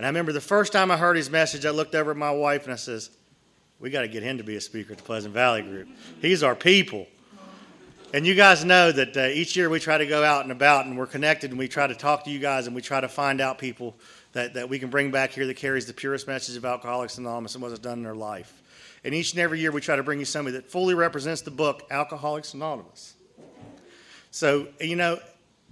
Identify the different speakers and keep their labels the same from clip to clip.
Speaker 1: And I remember the first time I heard his message, I looked over at my wife and I says, "We got to get him to be a speaker at the Pleasant Valley Group. He's our people." And you guys know that uh, each year we try to go out and about and we're connected and we try to talk to you guys and we try to find out people that, that we can bring back here that carries the purest message of Alcoholics Anonymous and what it's done in their life. And each and every year we try to bring you somebody that fully represents the book Alcoholics Anonymous. So, you know,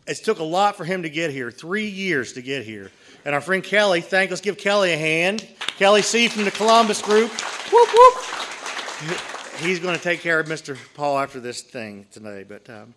Speaker 1: it took a lot for him to get here, three years to get here. And our friend Kelly, thank let's give Kelly a hand. Kelly C from the Columbus group. Whoop, whoop he's going to take care of Mr. Paul after this thing today. But, um,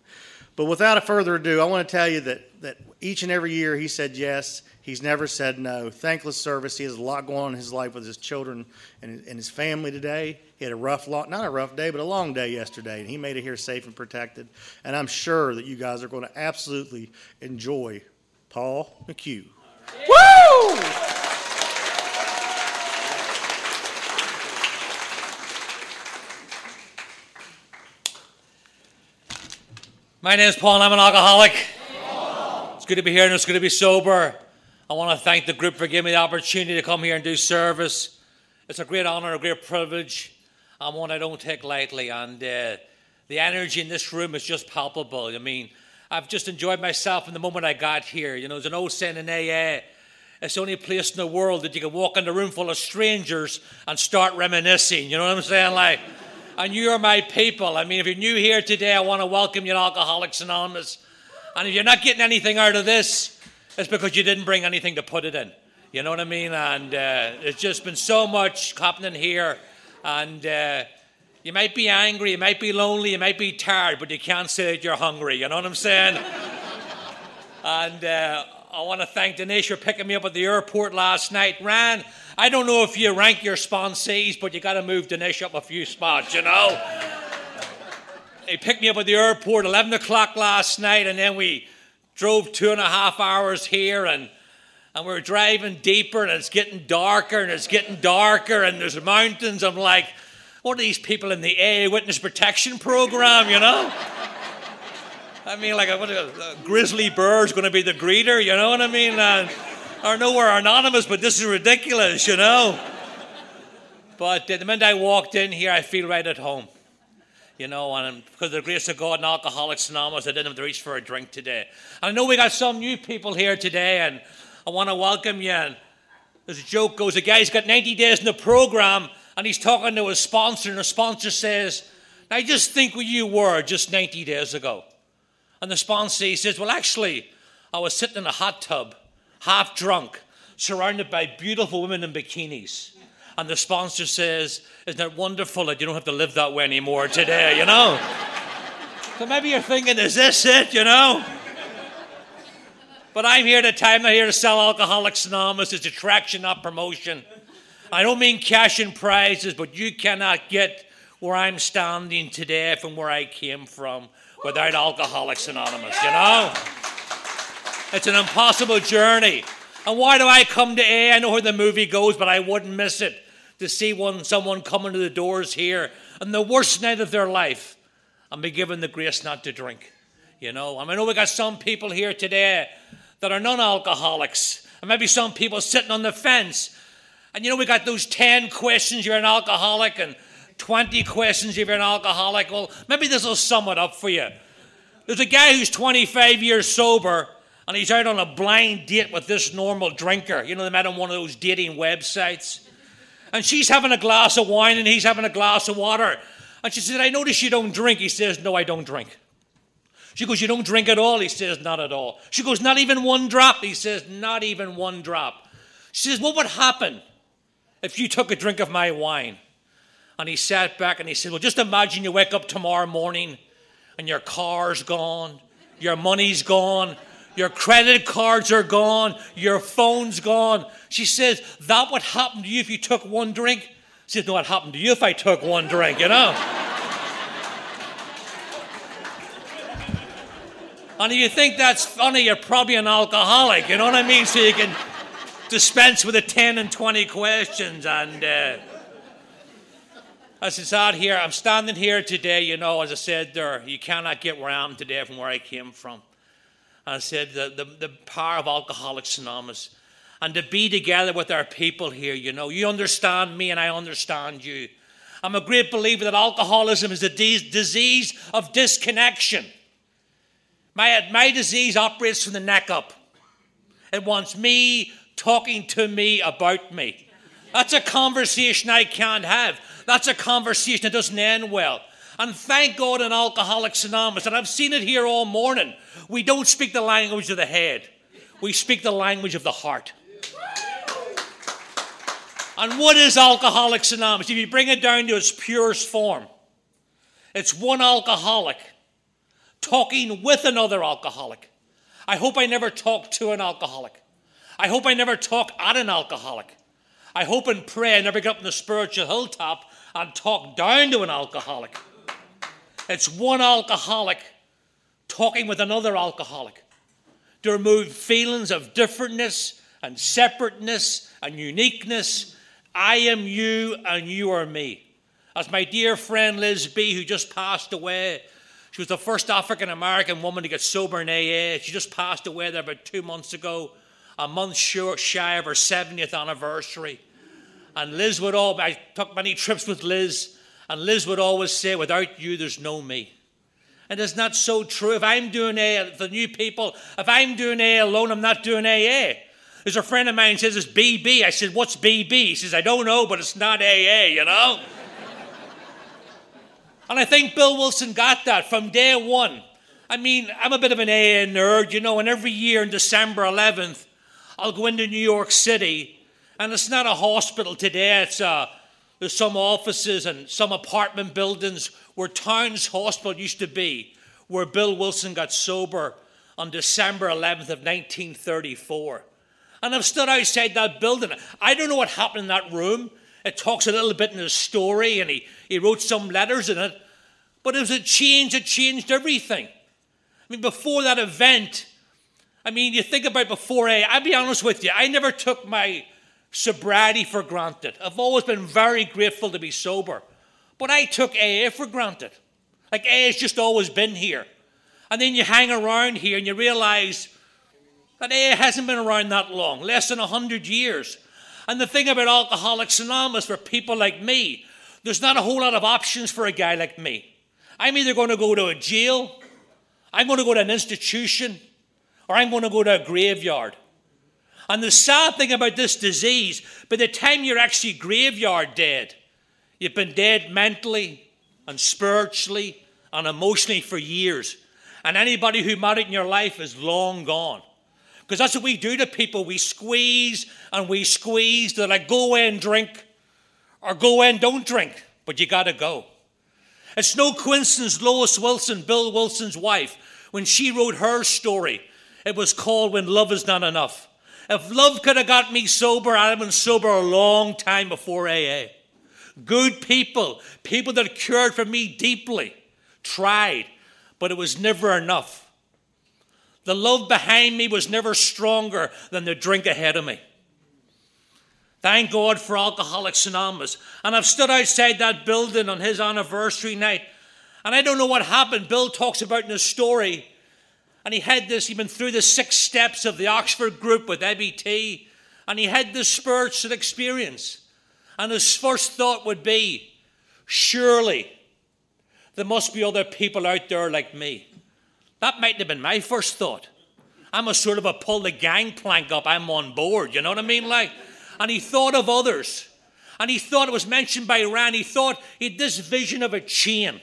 Speaker 1: but without further ado, I want to tell you that, that each and every year he said yes. He's never said no. Thankless service. He has a lot going on in his life with his children and his, and his family today. He had a rough, long, not a rough day, but a long day yesterday, and he made it here safe and protected. And I'm sure that you guys are going to absolutely enjoy Paul McHugh. Woo!
Speaker 2: My name is Paul and I'm an alcoholic. It's good to be here and it's good to be sober. I want to thank the group for giving me the opportunity to come here and do service. It's a great honor, a great privilege, and one I don't take lightly. And uh, the energy in this room is just palpable. I mean, I've just enjoyed myself from the moment I got here. You know, there's an old saying in AA it's the only place in the world that you can walk in a room full of strangers and start reminiscing. You know what I'm saying? Like, and you are my people. I mean, if you're new here today, I want to welcome you to Alcoholics Anonymous. And if you're not getting anything out of this, it's because you didn't bring anything to put it in. You know what I mean? And uh, it's just been so much happening here. And uh, you might be angry, you might be lonely, you might be tired, but you can't say that you're hungry. You know what I'm saying? and uh, I want to thank Dinesh for picking me up at the airport last night. Ran, I don't know if you rank your sponsees, but you got to move Dinesh up a few spots, you know? he picked me up at the airport 11 o'clock last night, and then we drove two and a half hours here, and, and we're driving deeper, and it's getting darker, and it's getting darker, and there's mountains. I'm like, what are these people in the AA Witness Protection Program, you know? I mean, like, what, a, a grizzly bear's going to be the greeter, you know what I mean? I know we're anonymous, but this is ridiculous, you know? But uh, the minute I walked in here, I feel right at home. You know, and because of the grace of God and Alcoholics Anonymous, I didn't have to reach for a drink today. I know we got some new people here today, and I want to welcome you. And as a joke goes, a guy's got 90 days in the program, and he's talking to his sponsor, and the sponsor says, I just think where you were just 90 days ago. And the sponsor says, Well, actually, I was sitting in a hot tub, half drunk, surrounded by beautiful women in bikinis. And the sponsor says, Isn't it wonderful that you don't have to live that way anymore today, you know? so maybe you're thinking, Is this it, you know? But I'm here to time, I'm here to sell Alcoholics Anonymous. It's attraction, not promotion. I don't mean cash and prizes, but you cannot get where I'm standing today from where I came from without Alcoholics Anonymous, you know? It's an impossible journey. And why do I come to A? I know where the movie goes, but I wouldn't miss it to see one, someone coming to the doors here on the worst night of their life and be given the grace not to drink. You know, I, mean, I know we got some people here today that are non alcoholics, and maybe some people sitting on the fence. And you know, we got those 10 questions you're an alcoholic, and 20 questions if you're an alcoholic. Well, maybe this will sum it up for you. There's a guy who's 25 years sober and he's out on a blind date with this normal drinker. You know, they met on one of those dating websites. And she's having a glass of wine and he's having a glass of water. And she said, I notice you don't drink. He says, No, I don't drink. She goes, You don't drink at all? He says, Not at all. She goes, Not even one drop? He says, Not even one drop. She says, What would happen if you took a drink of my wine? And he sat back and he said, Well, just imagine you wake up tomorrow morning and your car's gone, your money's gone, your credit cards are gone, your phone's gone. She says, That would happen to you if you took one drink? She says, No, what happened to you if I took one drink, you know? and if you think that's funny, you're probably an alcoholic, you know what I mean? So you can dispense with the 10 and 20 questions and. Uh, as it's out here, I'm standing here today, you know, as I said there, you cannot get where I am today from where I came from. And I said the, the, the power of Alcoholics Anonymous. and to be together with our people here. You know, you understand me and I understand you. I'm a great believer that alcoholism is a disease of disconnection. My, my disease operates from the neck up. It wants me talking to me about me. That's a conversation I can't have. That's a conversation that doesn't end well. And thank God in Alcoholics Anonymous, and I've seen it here all morning, we don't speak the language of the head, we speak the language of the heart. And what is Alcoholics Anonymous? If you bring it down to its purest form, it's one alcoholic talking with another alcoholic. I hope I never talk to an alcoholic. I hope I never talk at an alcoholic. I hope and pray I never get up in the spiritual hilltop and talk down to an alcoholic. It's one alcoholic talking with another alcoholic to remove feelings of differentness and separateness and uniqueness I am you and you are me. As my dear friend Liz B., who just passed away, she was the first African American woman to get sober in AA. She just passed away there about two months ago, a month short, shy of her 70th anniversary. And Liz would all, I took many trips with Liz, and Liz would always say, without you, there's no me. And it's not so true. If I'm doing A the new people, if I'm doing A alone, I'm not doing AA. There's a friend of mine says it's BB. I said, What's BB? He says, I don't know, but it's not AA, you know? and I think Bill Wilson got that from day one. I mean, I'm a bit of an AA nerd, you know, and every year in December 11th, I'll go into New York City, and it's not a hospital today, it's a uh, there's some offices and some apartment buildings where Towns Hospital used to be, where Bill Wilson got sober on December 11th of 1934. And I've stood outside that building. I don't know what happened in that room. It talks a little bit in his story, and he, he wrote some letters in it. But it was a change, that changed everything. I mean, before that event, I mean, you think about before A, I'll be honest with you, I never took my sobriety for granted. I've always been very grateful to be sober. But I took AA for granted. Like AA has just always been here. And then you hang around here and you realize that AA hasn't been around that long, less than 100 years. And the thing about Alcoholics Anonymous for people like me, there's not a whole lot of options for a guy like me. I'm either going to go to a jail, I'm going to go to an institution, or I'm going to go to a graveyard. And the sad thing about this disease, by the time you're actually graveyard dead, you've been dead mentally and spiritually and emotionally for years. And anybody who mattered in your life is long gone. Because that's what we do to people. We squeeze and we squeeze. They're like, go in, drink, or go in, don't drink. But you got to go. It's no coincidence Lois Wilson, Bill Wilson's wife, when she wrote her story, it was called When Love Is Not Enough. If love could have got me sober, I'd have been sober a long time before AA. Good people, people that cared for me deeply, tried, but it was never enough. The love behind me was never stronger than the drink ahead of me. Thank God for Alcoholics Anonymous. And I've stood outside that building on his anniversary night, and I don't know what happened. Bill talks about in his story, and he had this, he'd been through the six steps of the Oxford group with Ebby T, and he had this spiritual experience. And his first thought would be, surely there must be other people out there like me. That might have been my first thought. I'm a sort of a pull the gangplank up, I'm on board, you know what I mean? Like, and he thought of others. And he thought it was mentioned by Rand. He thought he had this vision of a chain.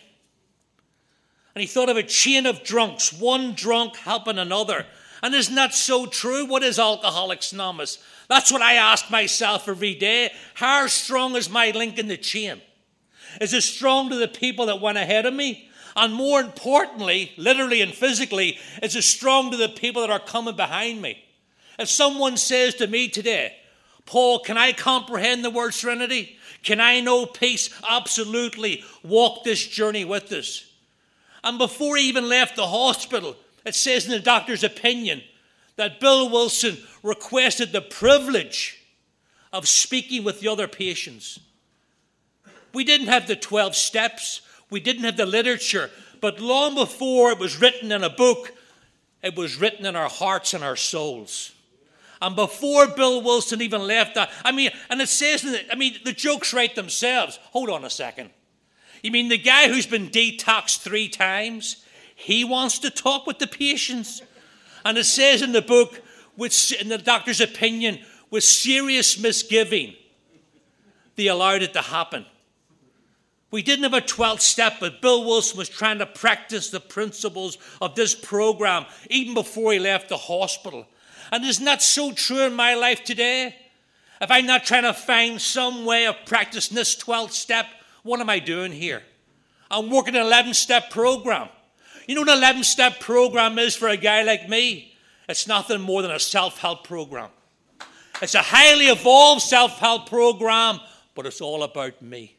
Speaker 2: And he thought of a chain of drunks, one drunk helping another. And isn't that so true? What is Alcoholics Anonymous? That's what I ask myself every day. How strong is my link in the chain? Is it strong to the people that went ahead of me? And more importantly, literally and physically, is it strong to the people that are coming behind me. If someone says to me today, Paul, can I comprehend the word serenity? Can I know peace? Absolutely. Walk this journey with us. And before he even left the hospital, it says in the doctor's opinion that Bill Wilson requested the privilege of speaking with the other patients. We didn't have the 12 steps. We didn't have the literature, but long before it was written in a book, it was written in our hearts and our souls. And before Bill Wilson even left that, I mean, and it says, in it, I mean, the jokes write themselves. Hold on a second. You mean the guy who's been detoxed three times? He wants to talk with the patients. And it says in the book, with, in the doctor's opinion, with serious misgiving, they allowed it to happen. We didn't have a 12th step, but Bill Wilson was trying to practice the principles of this program even before he left the hospital. And isn't that so true in my life today? If I'm not trying to find some way of practicing this 12th step, what am I doing here? I'm working an 11 step program. You know what an 11 step program is for a guy like me? It's nothing more than a self help program. It's a highly evolved self help program, but it's all about me.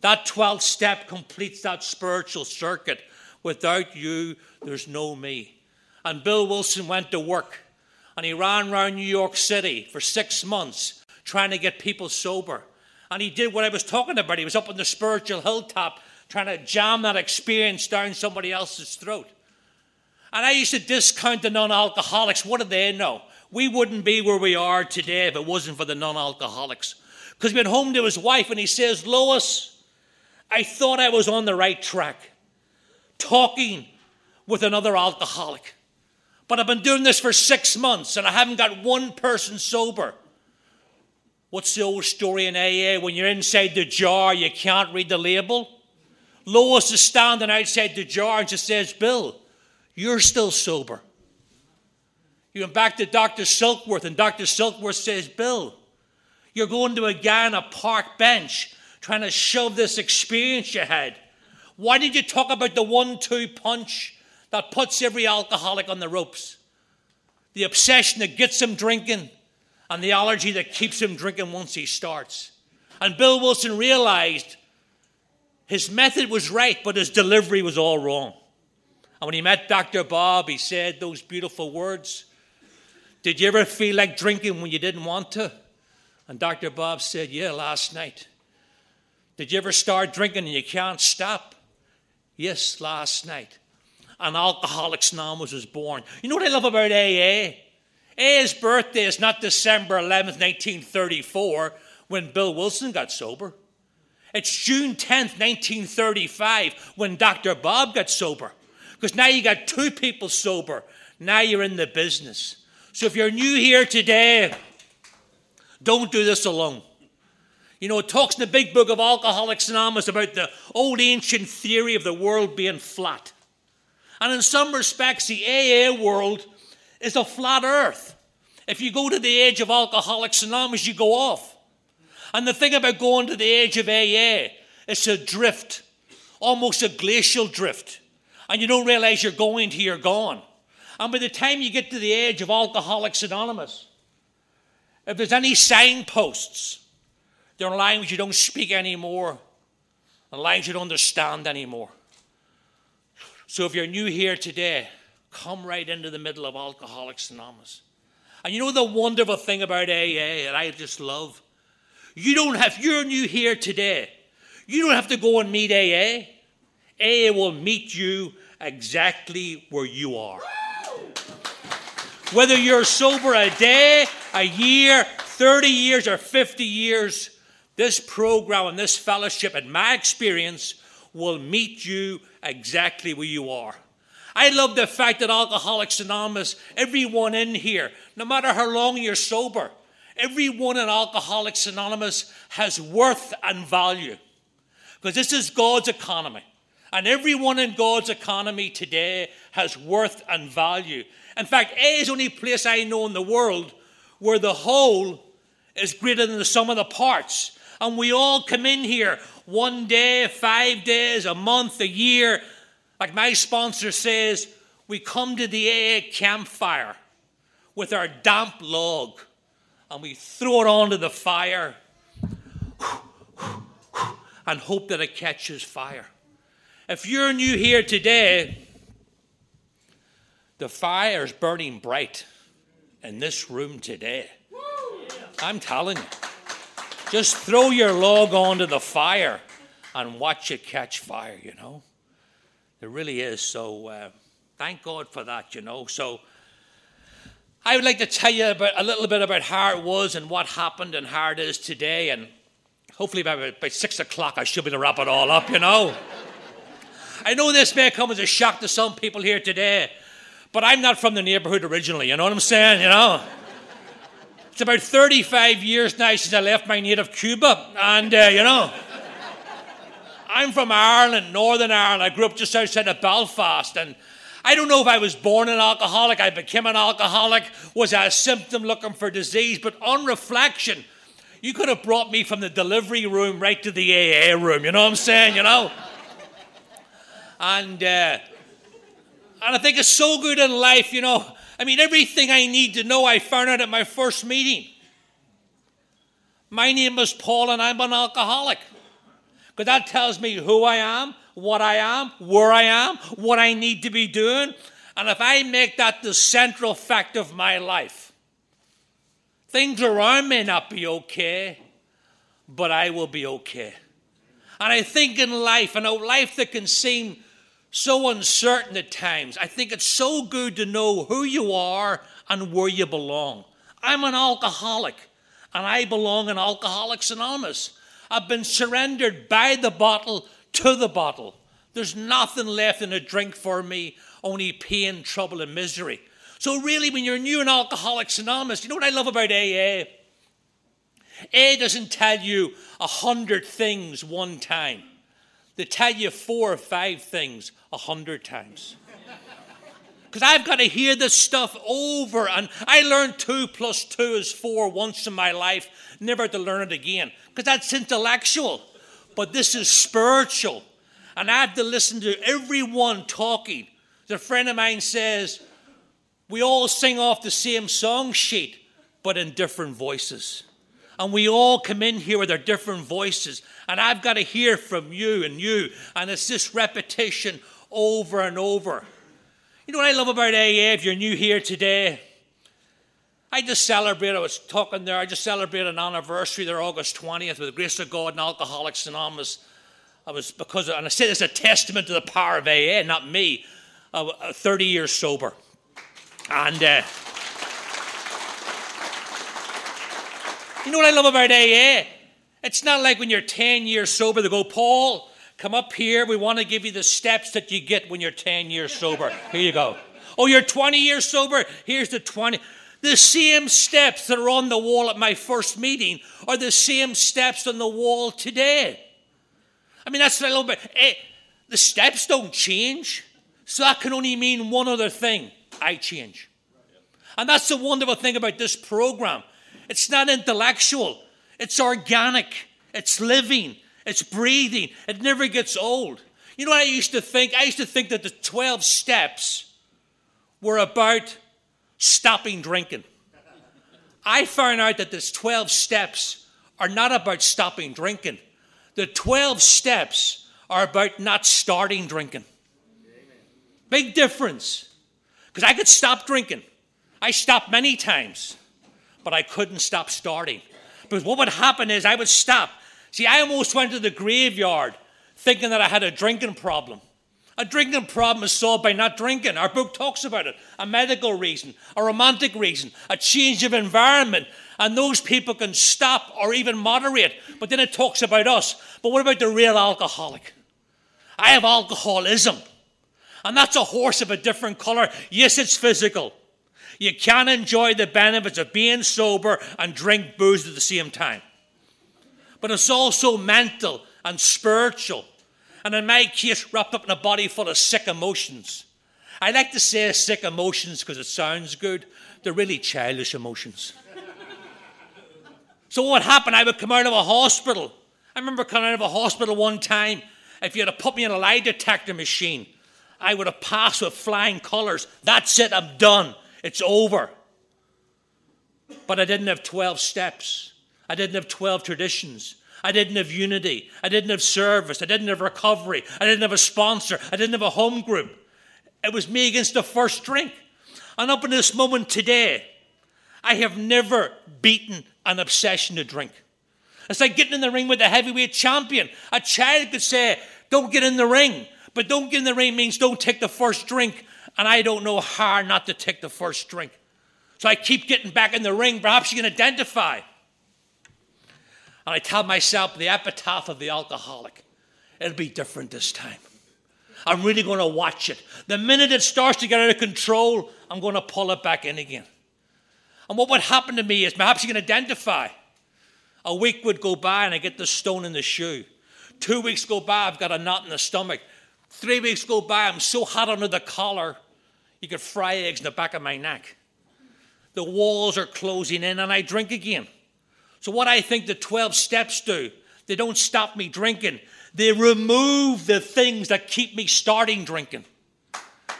Speaker 2: That 12th step completes that spiritual circuit. Without you, there's no me. And Bill Wilson went to work and he ran around New York City for six months trying to get people sober. And he did what I was talking about. He was up on the spiritual hilltop trying to jam that experience down somebody else's throat. And I used to discount the non alcoholics. What do they know? We wouldn't be where we are today if it wasn't for the non alcoholics. Because he went home to his wife and he says, Lois, I thought I was on the right track, talking with another alcoholic. But I've been doing this for six months and I haven't got one person sober. What's the old story in AA? When you're inside the jar, you can't read the label. Lois is standing outside the jar and she says, Bill, you're still sober. You went back to Dr. Silkworth, and Dr. Silkworth says, Bill, you're going to a guy on a park bench trying to shove this experience you had. Why did you talk about the one two punch that puts every alcoholic on the ropes? The obsession that gets him drinking and the allergy that keeps him drinking once he starts. And Bill Wilson realized his method was right, but his delivery was all wrong. And when he met Dr. Bob, he said those beautiful words Did you ever feel like drinking when you didn't want to? And Dr. Bob said, Yeah, last night. Did you ever start drinking and you can't stop? Yes, last night. And Alcoholics Anonymous was born. You know what I love about AA? AA's birthday is not December 11th, 1934, when Bill Wilson got sober. It's June 10th, 1935, when Dr. Bob got sober. Because now you got two people sober. Now you're in the business. So if you're new here today, don't do this alone. You know, it talks in the big book of Alcoholics Anonymous about the old ancient theory of the world being flat. And in some respects, the AA world is a flat earth. If you go to the age of Alcoholics Anonymous, you go off. And the thing about going to the age of AA, it's a drift, almost a glacial drift. And you don't realize you're going to you're gone. And by the time you get to the age of Alcoholics Anonymous, if there's any signposts, they're language you don't speak anymore, and language you don't understand anymore. So if you're new here today, come right into the middle of Alcoholics Anonymous. And you know the wonderful thing about AA that I just love? You don't have, you're new here today. You don't have to go and meet AA. AA will meet you exactly where you are. Whether you're sober a day, a year, 30 years, or 50 years, this program and this fellowship, in my experience, will meet you exactly where you are. I love the fact that Alcoholics Anonymous, everyone in here, no matter how long you're sober, everyone in Alcoholics Anonymous has worth and value. Because this is God's economy. And everyone in God's economy today has worth and value. In fact, A is the only place I know in the world where the whole is greater than the sum of the parts and we all come in here one day, five days, a month, a year. Like my sponsor says, we come to the AA campfire with our damp log and we throw it onto the fire and hope that it catches fire. If you're new here today, the fire is burning bright in this room today. I'm telling you. Just throw your log onto the fire and watch it catch fire, you know. It really is. So uh, thank God for that, you know. So I would like to tell you about, a little bit about how it was and what happened and how it is today. And hopefully by, by six o'clock I should be to wrap it all up, you know. I know this may come as a shock to some people here today, but I'm not from the neighborhood originally, you know what I'm saying, you know? It's about 35 years now since I left my native Cuba, and uh, you know, I'm from Ireland, Northern Ireland. I grew up just outside of Belfast, and I don't know if I was born an alcoholic, I became an alcoholic, was I a symptom looking for disease, but on reflection, you could have brought me from the delivery room right to the AA room, you know what I'm saying, you know? And, uh, and I think it's so good in life, you know. I mean, everything I need to know, I found out at my first meeting. My name is Paul, and I'm an alcoholic. Because that tells me who I am, what I am, where I am, what I need to be doing. And if I make that the central fact of my life, things around may not be okay, but I will be okay. And I think in life, and a life that can seem so uncertain at times. I think it's so good to know who you are and where you belong. I'm an alcoholic, and I belong in Alcoholics Anonymous. I've been surrendered by the bottle to the bottle. There's nothing left in a drink for me, only pain, trouble, and misery. So, really, when you're new in Alcoholics Anonymous, you know what I love about AA? AA doesn't tell you a hundred things one time. They tell you four or five things a hundred times. Because I've got to hear this stuff over, and I learned two plus two is four once in my life, never to learn it again. Because that's intellectual, but this is spiritual. And I have to listen to everyone talking. A friend of mine says, We all sing off the same song sheet, but in different voices. And we all come in here with our different voices. And I've got to hear from you and you. And it's this repetition over and over. You know what I love about AA if you're new here today? I just celebrate, I was talking there, I just celebrated an anniversary there, August 20th, with the grace of God and Alcoholics Anonymous. I was, because, and I say it's a testament to the power of AA, not me, uh, 30 years sober. And, uh, you know what I love about AA? It's not like when you're 10 years sober, they go, Paul, Come up here. We want to give you the steps that you get when you're 10 years sober. Here you go. Oh, you're 20 years sober? Here's the 20. The same steps that are on the wall at my first meeting are the same steps on the wall today. I mean, that's a little bit. Eh, the steps don't change. So that can only mean one other thing I change. And that's the wonderful thing about this program. It's not intellectual, it's organic, it's living, it's breathing. It never gets old. You know what I used to think? I used to think that the 12 steps were about stopping drinking. I found out that these 12 steps are not about stopping drinking. The 12 steps are about not starting drinking. Big difference. Because I could stop drinking. I stopped many times, but I couldn't stop starting. Because what would happen is I would stop See, I almost went to the graveyard thinking that I had a drinking problem. A drinking problem is solved by not drinking. Our book talks about it. A medical reason, a romantic reason, a change of environment. And those people can stop or even moderate. But then it talks about us. But what about the real alcoholic? I have alcoholism. And that's a horse of a different color. Yes, it's physical. You can't enjoy the benefits of being sober and drink booze at the same time but it's also mental and spiritual. And in my case, wrapped up in a body full of sick emotions. I like to say sick emotions because it sounds good. They're really childish emotions. so what happened? I would come out of a hospital. I remember coming out of a hospital one time. If you had put me in a lie detector machine, I would have passed with flying colours. That's it, I'm done. It's over. But I didn't have 12 steps. I didn't have 12 traditions. I didn't have unity. I didn't have service. I didn't have recovery. I didn't have a sponsor. I didn't have a home group. It was me against the first drink. And up in this moment today, I have never beaten an obsession to drink. It's like getting in the ring with a heavyweight champion. A child could say, Don't get in the ring. But don't get in the ring means don't take the first drink. And I don't know how not to take the first drink. So I keep getting back in the ring. Perhaps you can identify. And I tell myself the epitaph of the alcoholic. It'll be different this time. I'm really going to watch it. The minute it starts to get out of control, I'm going to pull it back in again. And what would happen to me is perhaps you can identify. A week would go by and I get the stone in the shoe. Two weeks go by, I've got a knot in the stomach. Three weeks go by, I'm so hot under the collar, you could fry eggs in the back of my neck. The walls are closing in and I drink again. So, what I think the 12 steps do, they don't stop me drinking, they remove the things that keep me starting drinking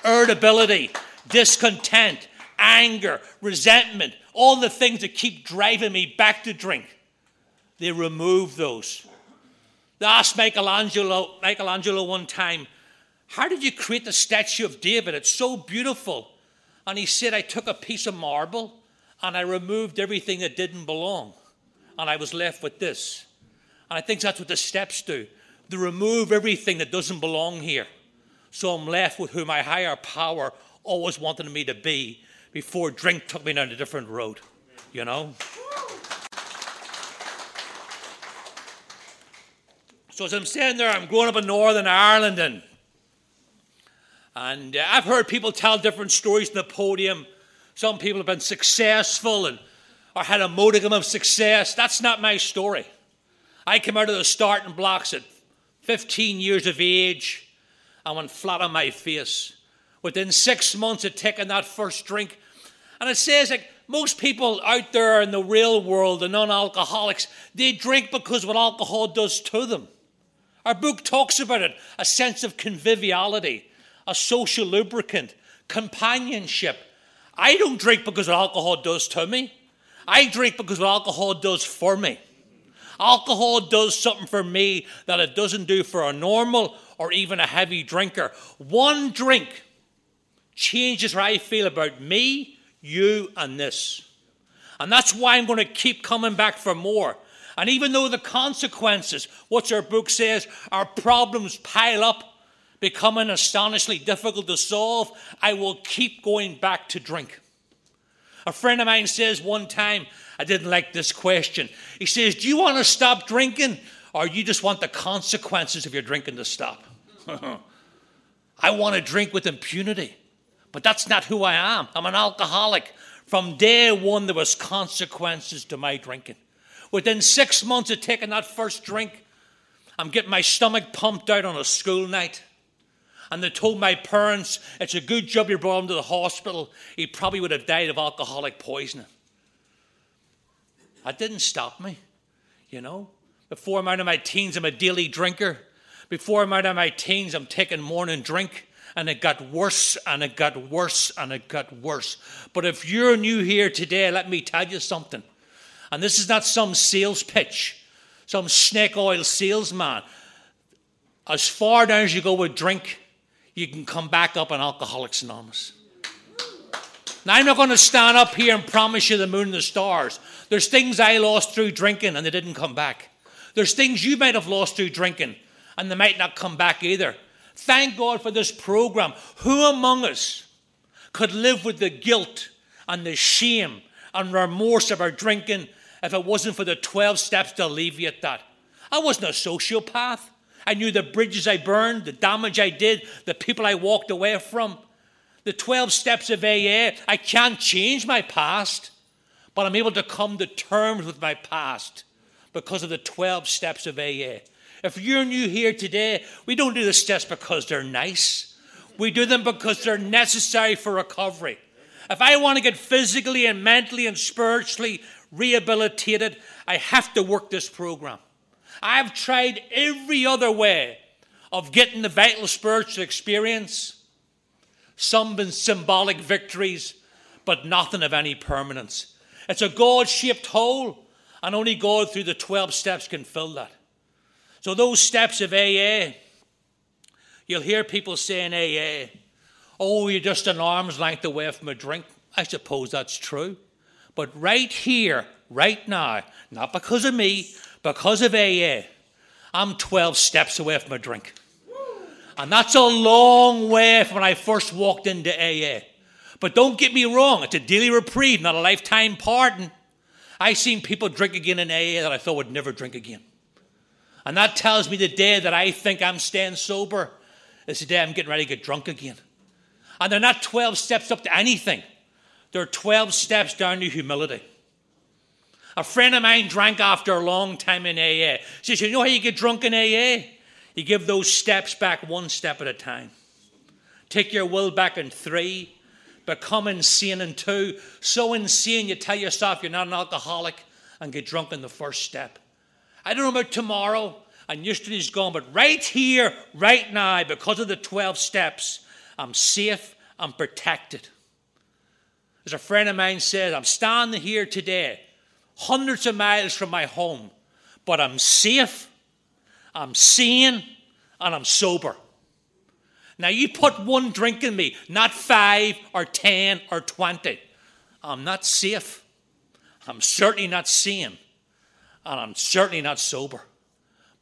Speaker 2: irritability, discontent, anger, resentment, all the things that keep driving me back to drink. They remove those. They asked Michelangelo, Michelangelo one time, How did you create the statue of David? It's so beautiful. And he said, I took a piece of marble and I removed everything that didn't belong. And I was left with this. And I think that's what the steps do. They remove everything that doesn't belong here. So I'm left with who my higher power always wanted me to be before drink took me down a different road. You know? So as I'm sitting there, I'm growing up in Northern Ireland, and, and uh, I've heard people tell different stories on the podium. Some people have been successful and or had a modicum of success. That's not my story. I came out of the starting blocks at 15 years of age. I went flat on my face. Within six months of taking that first drink, and it says like most people out there in the real world, the non-alcoholics, they drink because what alcohol does to them. Our book talks about it a sense of conviviality, a social lubricant, companionship. I don't drink because what alcohol does to me. I drink because what alcohol does for me. Alcohol does something for me that it doesn't do for a normal or even a heavy drinker. One drink changes how I feel about me, you, and this. And that's why I'm going to keep coming back for more. And even though the consequences, what our book says, our problems pile up, becoming astonishingly difficult to solve, I will keep going back to drink. A friend of mine says one time, I didn't like this question. He says, Do you want to stop drinking or you just want the consequences of your drinking to stop? I want to drink with impunity, but that's not who I am. I'm an alcoholic. From day one, there was consequences to my drinking. Within six months of taking that first drink, I'm getting my stomach pumped out on a school night. And they told my parents, it's a good job you brought him to the hospital. He probably would have died of alcoholic poisoning. That didn't stop me, you know. Before I'm out of my teens, I'm a daily drinker. Before I'm out of my teens, I'm taking morning drink. And it got worse and it got worse and it got worse. But if you're new here today, let me tell you something. And this is not some sales pitch, some snake oil salesman. As far down as you go with drink, you can come back up on Alcoholics Anonymous. Now, I'm not going to stand up here and promise you the moon and the stars. There's things I lost through drinking and they didn't come back. There's things you might have lost through drinking and they might not come back either. Thank God for this program. Who among us could live with the guilt and the shame and remorse of our drinking if it wasn't for the 12 steps to alleviate that. I wasn't a sociopath. I knew the bridges I burned, the damage I did, the people I walked away from. The 12 steps of AA, I can't change my past, but I'm able to come to terms with my past because of the 12 steps of AA. If you're new here today, we don't do the steps because they're nice. We do them because they're necessary for recovery. If I want to get physically and mentally and spiritually rehabilitated. I have to work this program. I've tried every other way of getting the vital spiritual experience. Some been symbolic victories, but nothing of any permanence. It's a God shaped hole, and only God through the 12 steps can fill that. So, those steps of AA, you'll hear people saying AA, oh, you're just an arm's length away from a drink. I suppose that's true. But right here, right now, not because of me, because of AA, I'm 12 steps away from a drink. And that's a long way from when I first walked into AA. But don't get me wrong, it's a daily reprieve, not a lifetime pardon. I've seen people drink again in AA that I thought would never drink again. And that tells me the day that I think I'm staying sober is the day I'm getting ready to get drunk again. And they're not 12 steps up to anything, they're 12 steps down to humility. A friend of mine drank after a long time in AA. He says, You know how you get drunk in AA? You give those steps back one step at a time. Take your will back in three. Become insane in two. So insane you tell yourself you're not an alcoholic and get drunk in the first step. I don't know about tomorrow and yesterday's gone, but right here, right now, because of the 12 steps, I'm safe, I'm protected. As a friend of mine said, I'm standing here today, hundreds of miles from my home, but I'm safe, I'm sane, and I'm sober. Now, you put one drink in me, not five or ten or twenty. I'm not safe. I'm certainly not sane. And I'm certainly not sober.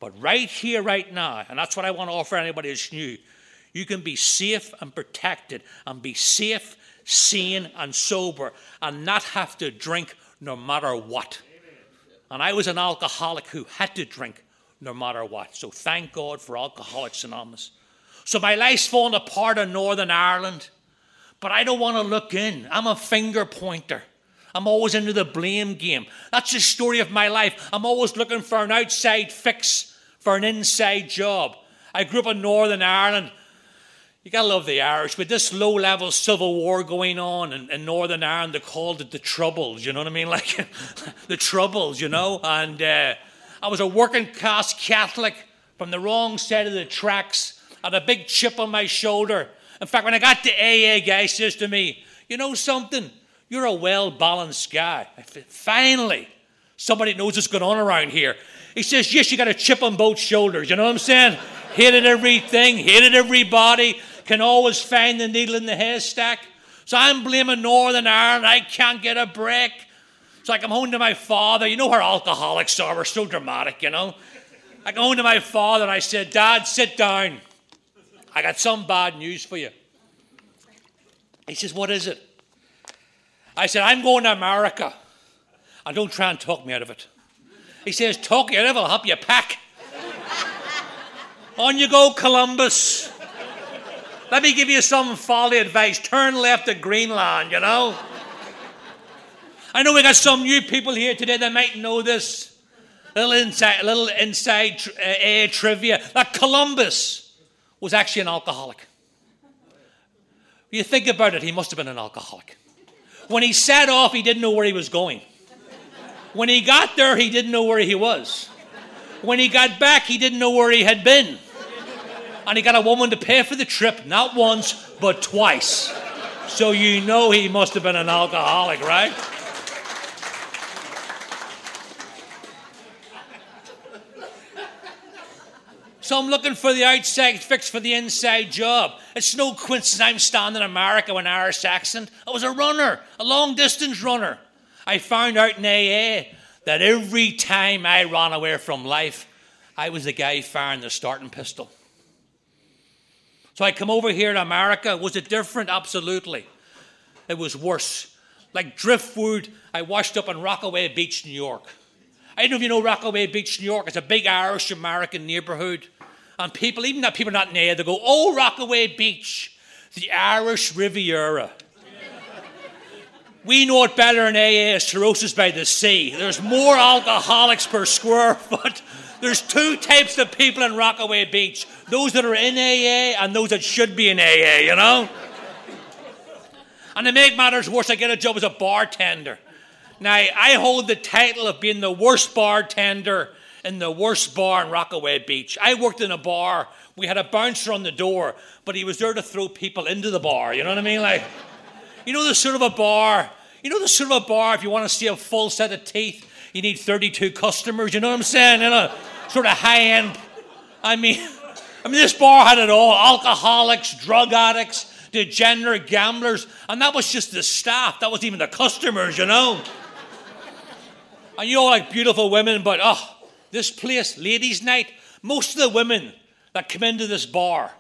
Speaker 2: But right here, right now, and that's what I want to offer anybody that's new, you can be safe and protected and be safe, sane, and sober and not have to drink no matter what. And I was an alcoholic who had to drink no matter what. So thank God for Alcoholics Anonymous. So my life's falling apart in Northern Ireland, but I don't want to look in. I'm a finger pointer. I'm always into the blame game. That's the story of my life. I'm always looking for an outside fix for an inside job. I grew up in Northern Ireland. You gotta love the Irish. With this low level civil war going on in, in, Northern Ireland, they called it the Troubles. You know what I mean? Like the Troubles, you know? And uh, I was a working class Catholic from the wrong side of the tracks. I had a big chip on my shoulder. In fact, when I got to AA, guy says to me, You know something? You're a well balanced guy. Finally, somebody knows what's going on around here. He says, Yes, you got a chip on both shoulders. You know what I'm saying? Hit Hated everything, Hit hated everybody, can always find the needle in the haystack. So I'm blaming Northern Ireland. I can't get a break. So I come home to my father. You know how alcoholics are. We're so dramatic, you know. I go home to my father and I said, Dad, sit down. I got some bad news for you. He says, What is it? I said, I'm going to America. And don't try and talk me out of it. He says, Talk you out of it, I'll help you pack. On you go, Columbus. Let me give you some folly advice. Turn left at Greenland, you know? I know we got some new people here today that might know this. Little inside, little inside uh, trivia. That Columbus was actually an alcoholic. You think about it, he must have been an alcoholic. When he set off, he didn't know where he was going. When he got there, he didn't know where he was. When he got back, he didn't know where he had been. And he got a woman to pay for the trip, not once, but twice. So you know he must have been an alcoholic, right? So I'm looking for the outside fix for the inside job. It's no coincidence I'm standing in America with an Irish accent. I was a runner, a long distance runner. I found out in AA that every time I ran away from life, I was the guy firing the starting pistol. So I come over here to America. Was it different? Absolutely. It was worse. Like driftwood, I washed up in Rockaway Beach, New York. I don't know if you know Rockaway Beach, New York. It's a big Irish American neighborhood. And people, even that people not in there, they go, oh, Rockaway Beach, the Irish Riviera. we know it better in AA as cirrhosis by the sea. There's more alcoholics per square foot. There's two types of people in Rockaway Beach those that are in AA and those that should be in AA, you know? And to make matters worse, I get a job as a bartender. Now, I hold the title of being the worst bartender in the worst bar in Rockaway Beach. I worked in a bar. We had a bouncer on the door, but he was there to throw people into the bar. You know what I mean? Like, you know, the sort of a bar. You know, the sort of a bar. If you want to see a full set of teeth, you need 32 customers. You know what I'm saying? You know, sort of high end. I mean, I mean, this bar had it all: alcoholics, drug addicts, degenerate gamblers, and that was just the staff. That wasn't even the customers. You know. And you all like beautiful women, but oh, this place, ladies' night, most of the women that come into this bar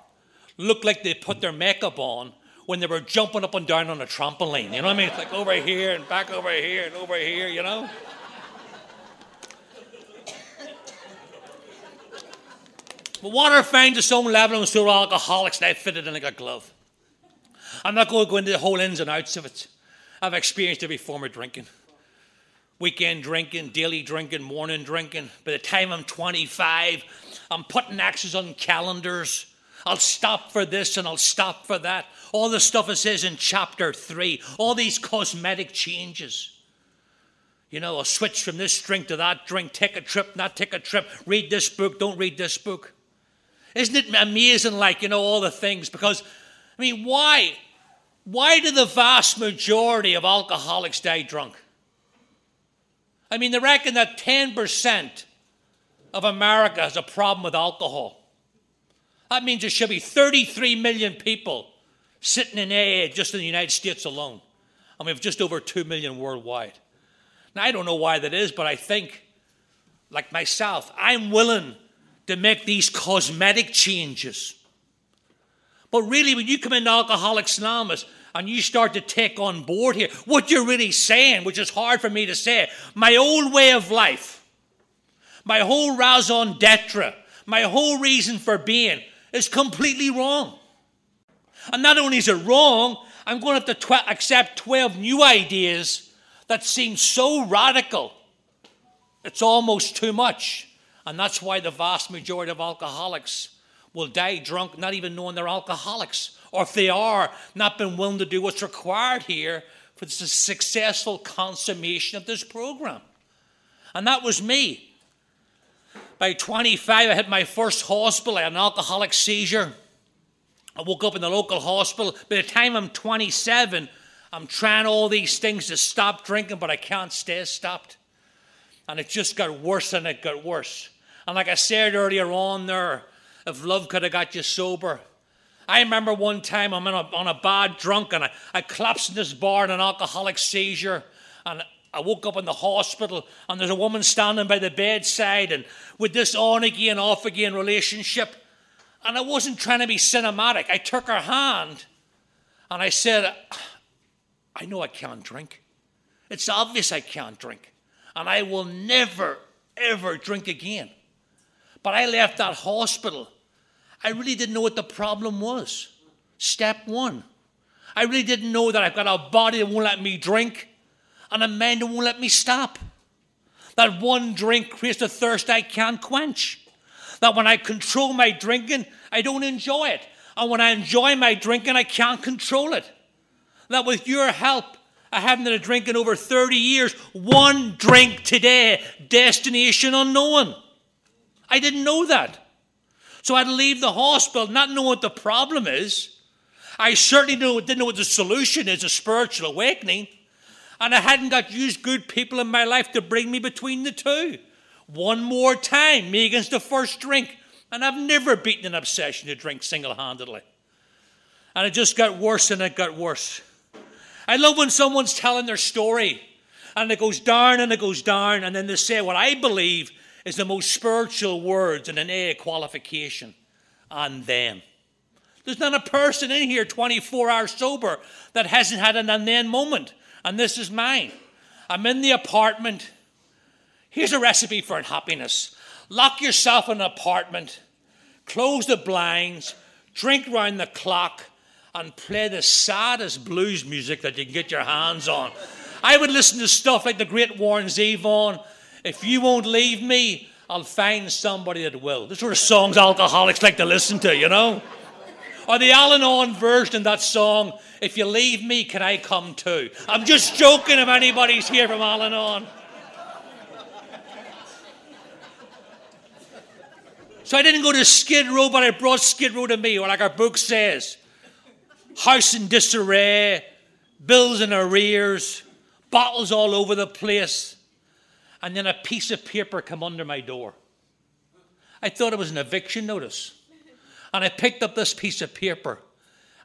Speaker 2: look like they put their makeup on when they were jumping up and down on a trampoline. You know what I mean? It's like over here and back over here and over here, you know? But water finds its own level and are alcoholics, I fitted in like a glove. I'm not going to go into the whole ins and outs of it. I've experienced every form of drinking weekend drinking, daily drinking, morning drinking. By the time I'm 25, I'm putting X's on calendars. I'll stop for this and I'll stop for that. All the stuff it says in chapter 3, all these cosmetic changes. You know, I'll switch from this drink to that drink, take a trip, not take a trip, read this book, don't read this book. Isn't it amazing, like, you know, all the things? Because, I mean, why? Why do the vast majority of alcoholics die drunk? I mean, they reckon that 10% of America has a problem with alcohol. That means there should be 33 million people sitting in AA just in the United States alone. And we have just over 2 million worldwide. Now, I don't know why that is, but I think, like myself, I'm willing to make these cosmetic changes. But really, when you come into Alcoholics Anonymous and you start to take on board here, what you're really saying, which is hard for me to say, my old way of life, my whole raison d'etre, my whole reason for being is completely wrong. And not only is it wrong, I'm going to have to tw- accept 12 new ideas that seem so radical, it's almost too much. And that's why the vast majority of alcoholics will die drunk, not even knowing they're alcoholics. Or if they are, not being willing to do what's required here for the successful consummation of this program. And that was me. By 25, I had my first hospital, an alcoholic seizure. I woke up in the local hospital. By the time I'm 27, I'm trying all these things to stop drinking, but I can't stay stopped. And it just got worse and it got worse. And like I said earlier on there, if love could have got you sober. I remember one time I'm a, on a bad drunk and I, I collapsed in this bar in an alcoholic seizure. And I woke up in the hospital and there's a woman standing by the bedside and with this on again, off again relationship. And I wasn't trying to be cinematic. I took her hand and I said, I know I can't drink. It's obvious I can't drink. And I will never, ever drink again. But I left that hospital. I really didn't know what the problem was. Step one. I really didn't know that I've got a body that won't let me drink and a man that won't let me stop. That one drink creates a thirst I can't quench. That when I control my drinking, I don't enjoy it. And when I enjoy my drinking, I can't control it. That with your help, I haven't had a drink in over 30 years. One drink today, destination unknown. I didn't know that. So I had to leave the hospital not knowing what the problem is. I certainly didn't know what the solution is a spiritual awakening. And I hadn't got used good people in my life to bring me between the two. One more time, me against the first drink. And I've never beaten an obsession to drink single handedly. And it just got worse and it got worse. I love when someone's telling their story and it goes down and it goes down, and then they say what I believe is the most spiritual words in an A qualification and then. There's not a person in here 24 hours sober that hasn't had an and then moment and this is mine. I'm in the apartment. Here's a recipe for happiness lock yourself in an apartment, close the blinds, drink round the clock, and play the saddest blues music that you can get your hands on. I would listen to stuff like the great Warren Zevon. If you won't leave me, I'll find somebody that will. This sort of songs alcoholics like to listen to, you know? Or the Al Anon version of that song, If You Leave Me, Can I Come Too? I'm just joking if anybody's here from Al Anon. So I didn't go to Skid Row, but I brought Skid Row to me, or like our book says house in disarray, bills in arrears, bottles all over the place, and then a piece of paper come under my door. I thought it was an eviction notice. And I picked up this piece of paper,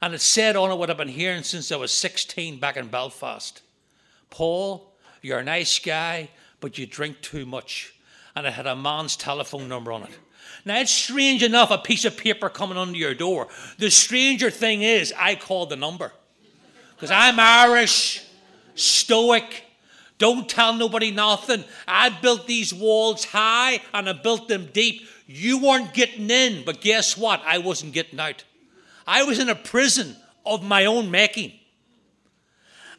Speaker 2: and it said on it what I've been hearing since I was 16 back in Belfast Paul, you're a nice guy, but you drink too much. And it had a man's telephone number on it. Now, it's strange enough a piece of paper coming under your door. The stranger thing is, I called the number. Because I'm Irish, stoic, don't tell nobody nothing. I built these walls high and I built them deep. You weren't getting in, but guess what? I wasn't getting out. I was in a prison of my own making.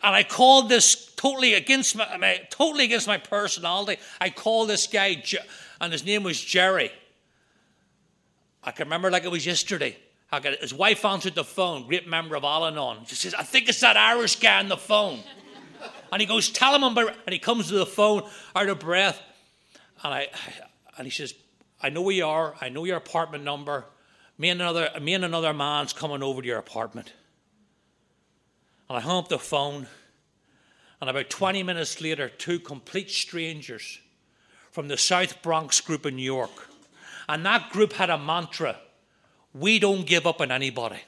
Speaker 2: And I called this totally against my, my totally against my personality. I called this guy, and his name was Jerry. I can remember like it was yesterday. His wife answered the phone, great member of Al Anon. She says, I think it's that Irish guy on the phone. And he goes, Tell him I'm and he comes to the phone out of breath. And I and he says, I know where you are, I know your apartment number. Me and another me and another man's coming over to your apartment. And I hung up the phone. And about 20 minutes later, two complete strangers from the South Bronx group in New York. And that group had a mantra we don't give up on anybody.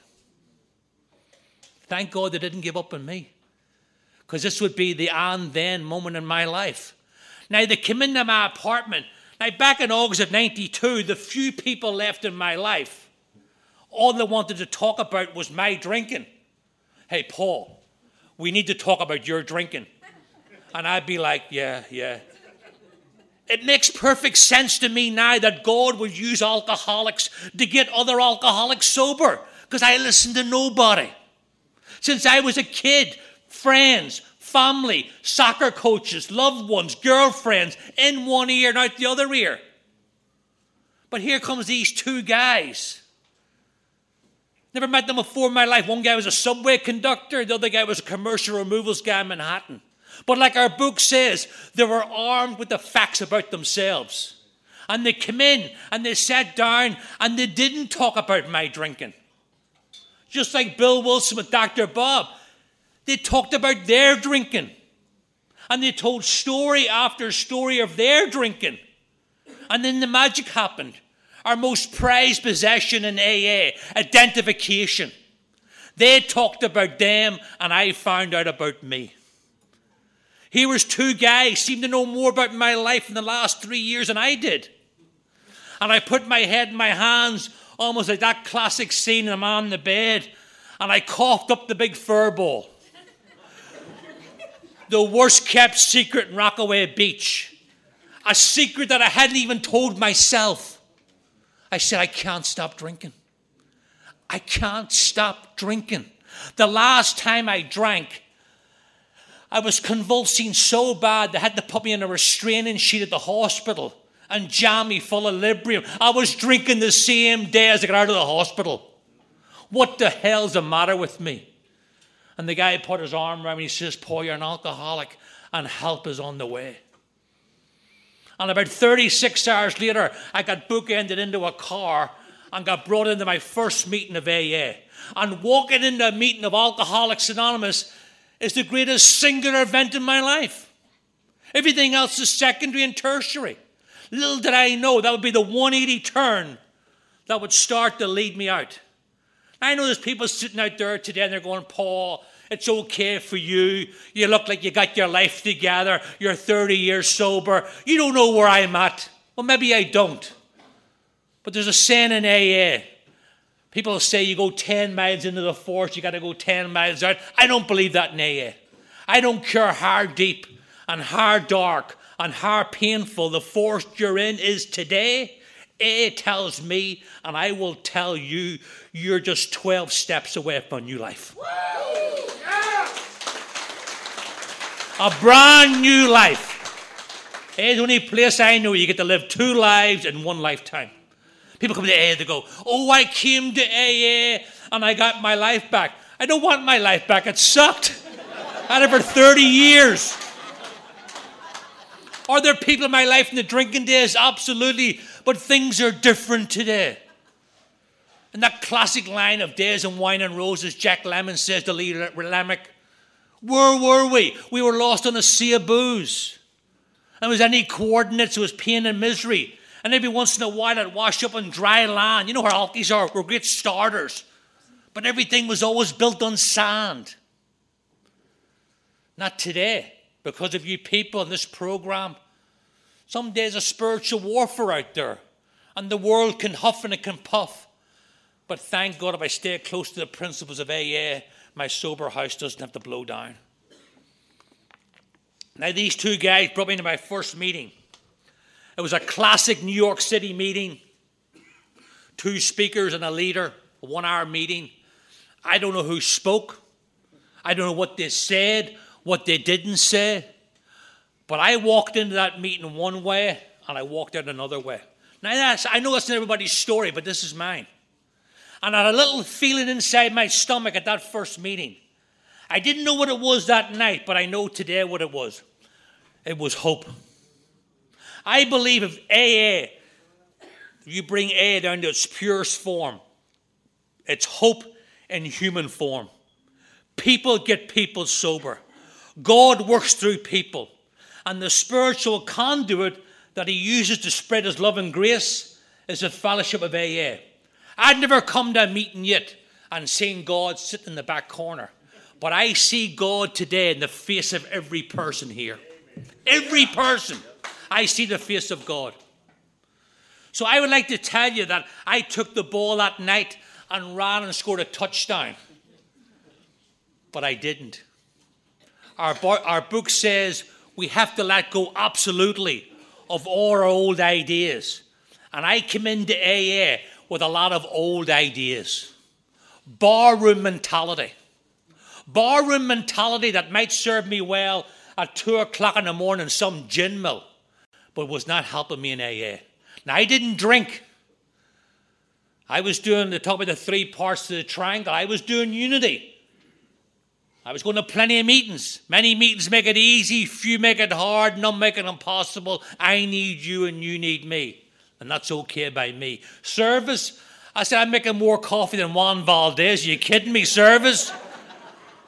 Speaker 2: Thank God they didn't give up on me. Because this would be the and then moment in my life. Now, they came into my apartment. Now, back in August of 92, the few people left in my life, all they wanted to talk about was my drinking. Hey, Paul, we need to talk about your drinking. And I'd be like, yeah, yeah. It makes perfect sense to me now that God would use alcoholics to get other alcoholics sober because I listened to nobody. Since I was a kid, friends, family, soccer coaches, loved ones, girlfriends, in one ear and out the other ear. But here comes these two guys. Never met them before in my life. One guy was a subway conductor, the other guy was a commercial removals guy in Manhattan. But like our book says, they were armed with the facts about themselves. And they came in and they sat down and they didn't talk about my drinking. Just like Bill Wilson with Dr. Bob, they talked about their drinking. And they told story after story of their drinking. And then the magic happened. Our most prized possession in AA, identification. They talked about them, and I found out about me. Here was two guys seemed to know more about my life in the last three years than I did. And I put my head in my hands, almost like that classic scene I'm on the bed, and I coughed up the big fur ball. The worst kept secret in Rockaway Beach. A secret that I hadn't even told myself. I said, I can't stop drinking. I can't stop drinking. The last time I drank, I was convulsing so bad they had to put me in a restraining sheet at the hospital and jam me full of Librium. I was drinking the same day as I got out of the hospital. What the hell's the matter with me? And the guy put his arm around me. He says, Paul, you're an alcoholic and help is on the way. And about 36 hours later, I got bookended into a car and got brought into my first meeting of AA. And walking into a meeting of Alcoholics Anonymous, is the greatest singular event in my life. Everything else is secondary and tertiary. Little did I know that would be the 180 turn that would start to lead me out. I know there's people sitting out there today and they're going, Paul, it's okay for you. You look like you got your life together. You're 30 years sober. You don't know where I'm at. Well, maybe I don't. But there's a saying in AA People say you go 10 miles into the forest, you got to go 10 miles out. I don't believe that in AA. I don't care how deep and how dark and how painful the forest you're in is today. AA tells me, and I will tell you, you're just 12 steps away from a new life. A brand new life. It's the only place I know you get to live two lives in one lifetime. People come to AA, they go, Oh, I came to AA and I got my life back. I don't want my life back. It sucked. I had it for 30 years. Are there people in my life in the drinking days? Absolutely. But things are different today. And that classic line of Days of Wine and Roses, Jack Lemmon says to Lee Remick, Where were we? We were lost on a sea of booze. And was any coordinates, it was pain and misery. And every once in a while, I'd wash up on dry land. You know where alkies are? We're great starters. But everything was always built on sand. Not today, because of you people in this program. Some days a spiritual warfare out there, and the world can huff and it can puff. But thank God if I stay close to the principles of AA, my sober house doesn't have to blow down. Now, these two guys brought me to my first meeting. It was a classic New York City meeting. Two speakers and a leader, a one hour meeting. I don't know who spoke. I don't know what they said, what they didn't say. But I walked into that meeting one way and I walked out another way. Now, that's, I know that's not everybody's story, but this is mine. And I had a little feeling inside my stomach at that first meeting. I didn't know what it was that night, but I know today what it was. It was hope. I believe if AA, if you bring AA down to its purest form, it's hope in human form. People get people sober. God works through people. And the spiritual conduit that He uses to spread His love and grace is the fellowship of AA. I'd never come to a meeting yet and seen God sit in the back corner. But I see God today in the face of every person here. Every person. I see the face of God. So I would like to tell you that I took the ball that night and ran and scored a touchdown. But I didn't. Our, our book says we have to let go absolutely of all our old ideas. And I came into AA with a lot of old ideas. Barroom mentality. Barroom mentality that might serve me well at two o'clock in the morning, some gin mill, but was not helping me in AA. Now, I didn't drink. I was doing the top of the three parts of the triangle. I was doing unity. I was going to plenty of meetings. Many meetings make it easy, few make it hard, none make it impossible. I need you and you need me and that's okay by me. Service, I said, I'm making more coffee than Juan Valdez. Are you kidding me? Service?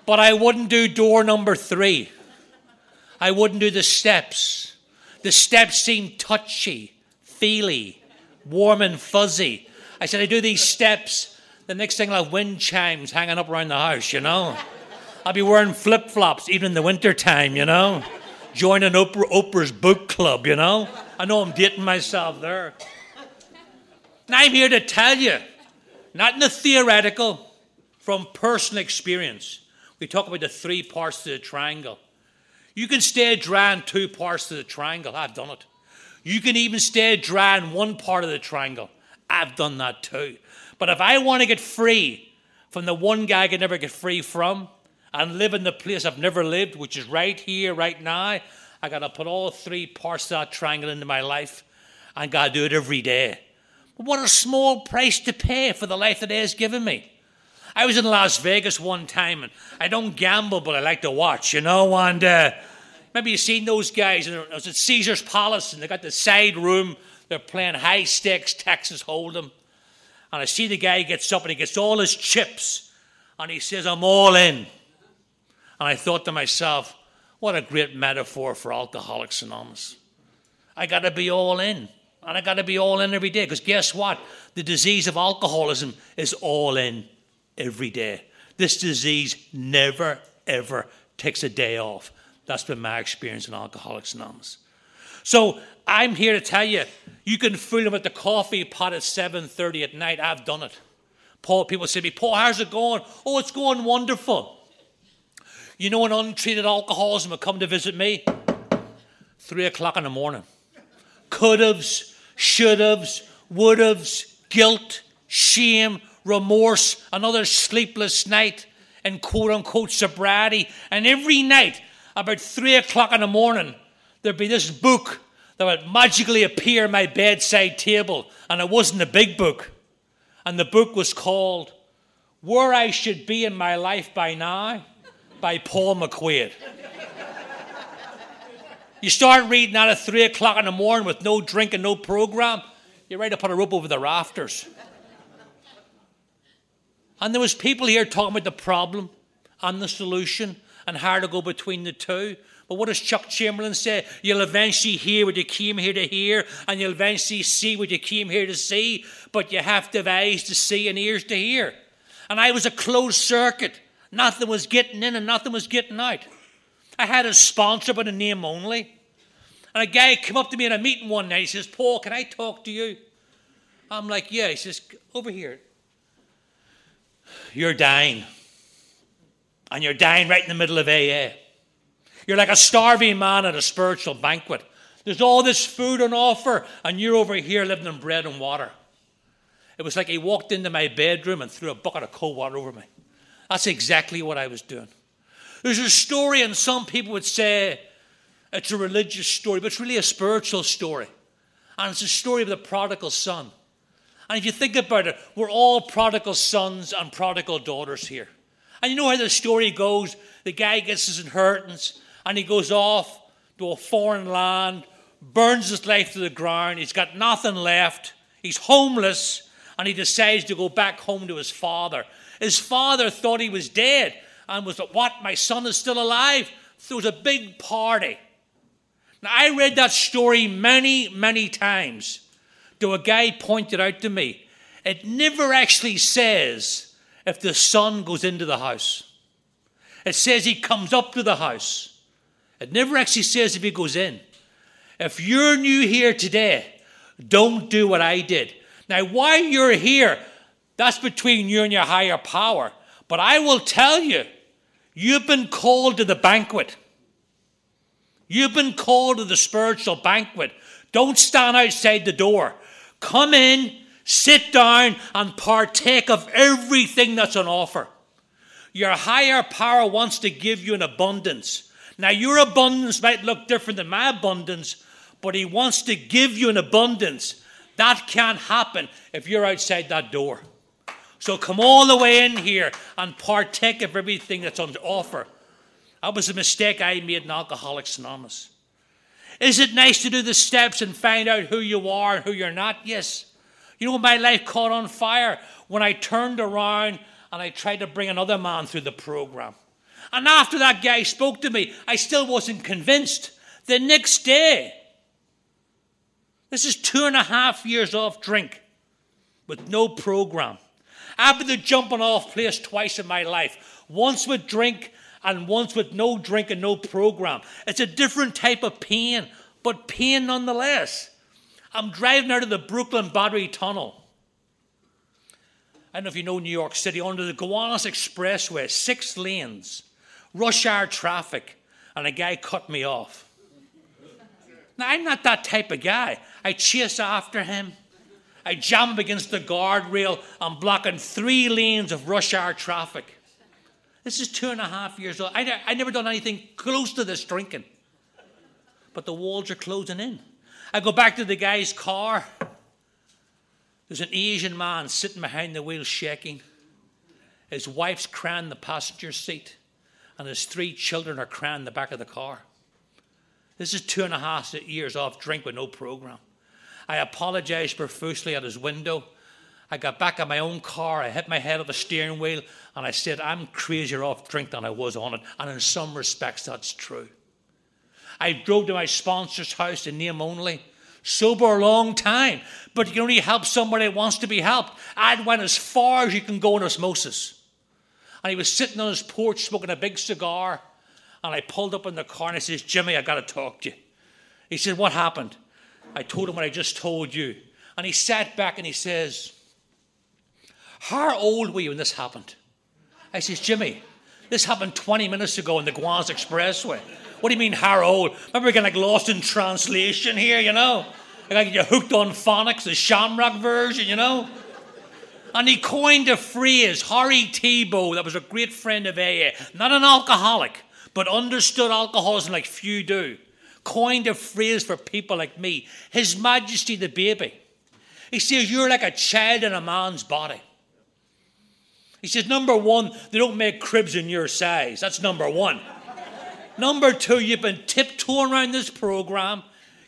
Speaker 2: But I wouldn't do door number three. I wouldn't do the steps. The steps seem touchy, feely, warm and fuzzy. I said, I do these steps. The next thing I'll have wind chimes hanging up around the house, you know. I'll be wearing flip flops even in the winter time, you know. Joining Oprah, Oprah's book club, you know. I know I'm dating myself there. And I'm here to tell you, not in the theoretical, from personal experience. We talk about the three parts of the triangle. You can stay dry in two parts of the triangle. I've done it. You can even stay dry in one part of the triangle. I've done that too. But if I want to get free from the one guy I can never get free from and live in the place I've never lived, which is right here, right now, I got to put all three parts of that triangle into my life. I got to do it every day. But what a small price to pay for the life that He has given me. I was in Las Vegas one time, and I don't gamble, but I like to watch, you know. And uh, maybe you've seen those guys. And I was at Caesar's Palace, and they got the side room. They're playing high stakes Texas Hold'em. And I see the guy gets up and he gets all his chips, and he says, "I'm all in." And I thought to myself, what a great metaphor for Alcoholics Anonymous. I got to be all in. And I got to be all in every day. Because guess what? The disease of alcoholism is all in every day. This disease never, ever takes a day off. That's been my experience in Alcoholics Anonymous. So I'm here to tell you, you can fool them at the coffee pot at 7.30 at night. I've done it. Paul, people say to me, Paul, how's it going? Oh, it's going wonderful. You know, an untreated alcoholism would come to visit me. Three o'clock in the morning. Could haves, should haves, would haves, guilt, shame, remorse, another sleepless night, and quote unquote sobriety. And every night, about three o'clock in the morning, there'd be this book that would magically appear on my bedside table. And it wasn't a big book. And the book was called Where I Should Be in My Life by Now by Paul McQuaid. You start reading that at three o'clock in the morning with no drink and no program, you're ready to put a rope over the rafters. And there was people here talking about the problem and the solution and how to go between the two. But what does Chuck Chamberlain say? You'll eventually hear what you came here to hear, and you'll eventually see what you came here to see, but you have to have eyes to see and ears to hear. And I was a closed circuit. Nothing was getting in and nothing was getting out. I had a sponsor, but a name only. And a guy came up to me in a meeting one night. He says, Paul, can I talk to you? I'm like, yeah. He says, over here. You're dying. and you're dying right in the middle of AA. You're like a starving man at a spiritual banquet. There's all this food on offer, and you're over here living on bread and water. It was like he walked into my bedroom and threw a bucket of cold water over me. That's exactly what I was doing. There's a story, and some people would say it's a religious story, but it's really a spiritual story. And it's a story of the prodigal son. And if you think about it, we're all prodigal sons and prodigal daughters here. And you know how the story goes the guy gets his inheritance and he goes off to a foreign land, burns his life to the ground, he's got nothing left, he's homeless, and he decides to go back home to his father. His father thought he was dead and was like, What? My son is still alive? There was a big party. Now, I read that story many, many times. To a guy pointed out to me, it never actually says if the son goes into the house. It says he comes up to the house. It never actually says if he goes in. If you're new here today, don't do what I did. Now, while you're here, that's between you and your higher power. But I will tell you, you've been called to the banquet. You've been called to the spiritual banquet. Don't stand outside the door. Come in, sit down, and partake of everything that's on offer. Your higher power wants to give you an abundance. Now, your abundance might look different than my abundance, but He wants to give you an abundance. That can't happen if you're outside that door. So come all the way in here and partake of everything that's on offer. That was a mistake I made in Alcoholics Anonymous. Is it nice to do the steps and find out who you are and who you're not? Yes. You know, my life caught on fire when I turned around and I tried to bring another man through the program. And after that guy spoke to me, I still wasn't convinced. The next day, this is two and a half years off drink with no program. I've been the jumping off place twice in my life. Once with drink and once with no drink and no program. It's a different type of pain, but pain nonetheless. I'm driving out of the Brooklyn Battery Tunnel. I don't know if you know New York City, under the Gowanus Expressway, six lanes, rush hour traffic, and a guy cut me off. Now, I'm not that type of guy. I chase after him. I jam against the guardrail. I'm blocking three lanes of rush hour traffic. This is two and a half years old. I, I never done anything close to this drinking. But the walls are closing in. I go back to the guy's car. There's an Asian man sitting behind the wheel shaking. His wife's crying in the passenger seat, and his three children are crying in the back of the car. This is two and a half years off drink with no program. I apologized profusely at his window. I got back in my own car, I hit my head on the steering wheel, and I said, I'm crazier off drink than I was on it. And in some respects, that's true. I drove to my sponsor's house in name only, sober a long time, but you can only help somebody that wants to be helped. I went as far as you can go in osmosis. And he was sitting on his porch smoking a big cigar, and I pulled up in the car and I says, Jimmy, I got to talk to you. He said, What happened? I told him what I just told you. And he sat back and he says, how old were you when this happened? I says, Jimmy, this happened 20 minutes ago on the Gowanus Expressway. What do you mean, how old? Remember, we're getting like lost in translation here, you know? I got you hooked on phonics, the Shamrock version, you know? And he coined a phrase, Harry Tiebout, that was a great friend of AA, not an alcoholic, but understood alcoholism like few do. Coined a phrase for people like me His Majesty the baby. He says, You're like a child in a man's body. He says, number one, they don't make cribs in your size. That's number one. number two, you've been tiptoeing around this program,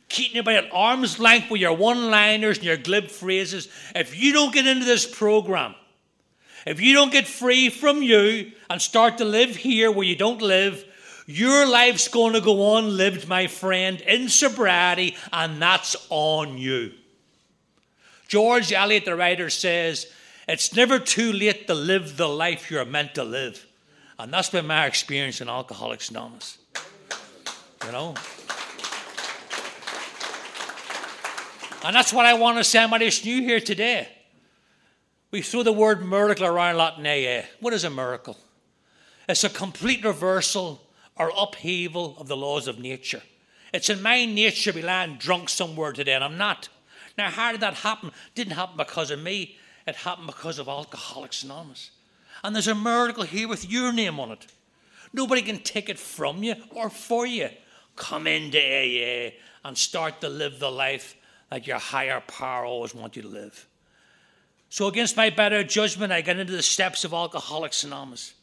Speaker 2: keeping you by at arm's length with your one liners and your glib phrases. If you don't get into this program, if you don't get free from you and start to live here where you don't live, your life's going to go on lived, my friend, in sobriety, and that's on you. George Eliot, the writer, says, it's never too late to live the life you're meant to live. And that's been my experience in Alcoholics Anonymous. You know? And that's what I want to say somebody who's new here today. We throw the word miracle around a lot in AA. What is a miracle? It's a complete reversal or upheaval of the laws of nature. It's in my nature to be lying drunk somewhere today, and I'm not. Now, how did that happen? didn't happen because of me. It happened because of Alcoholics Anonymous. And there's a miracle here with your name on it. Nobody can take it from you or for you. Come into AA and start to live the life that your higher power always wants you to live. So, against my better judgment, I got into the steps of Alcoholics Anonymous.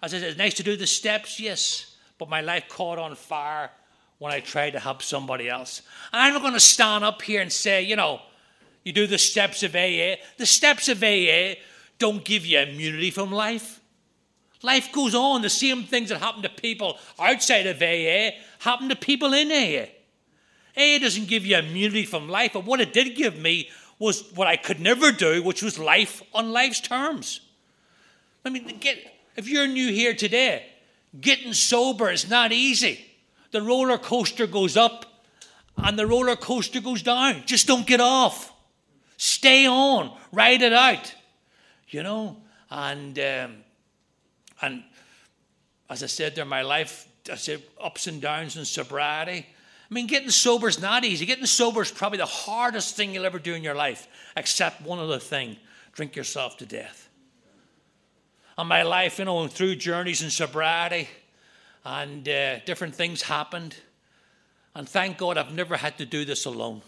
Speaker 2: As I said, it's nice to do the steps, yes, but my life caught on fire when I tried to help somebody else. I'm not going to stand up here and say, you know, you do the steps of AA. The steps of AA don't give you immunity from life. Life goes on. The same things that happen to people outside of AA happen to people in AA. AA doesn't give you immunity from life, but what it did give me was what I could never do, which was life on life's terms. I mean, get, if you're new here today, getting sober is not easy. The roller coaster goes up and the roller coaster goes down. Just don't get off. Stay on, ride it out, you know. And um, and as I said there, my life, I said ups and downs and sobriety. I mean, getting sober is not easy. Getting sober is probably the hardest thing you'll ever do in your life, except one other thing drink yourself to death. And my life, you know, through journeys in sobriety and uh, different things happened. And thank God I've never had to do this alone.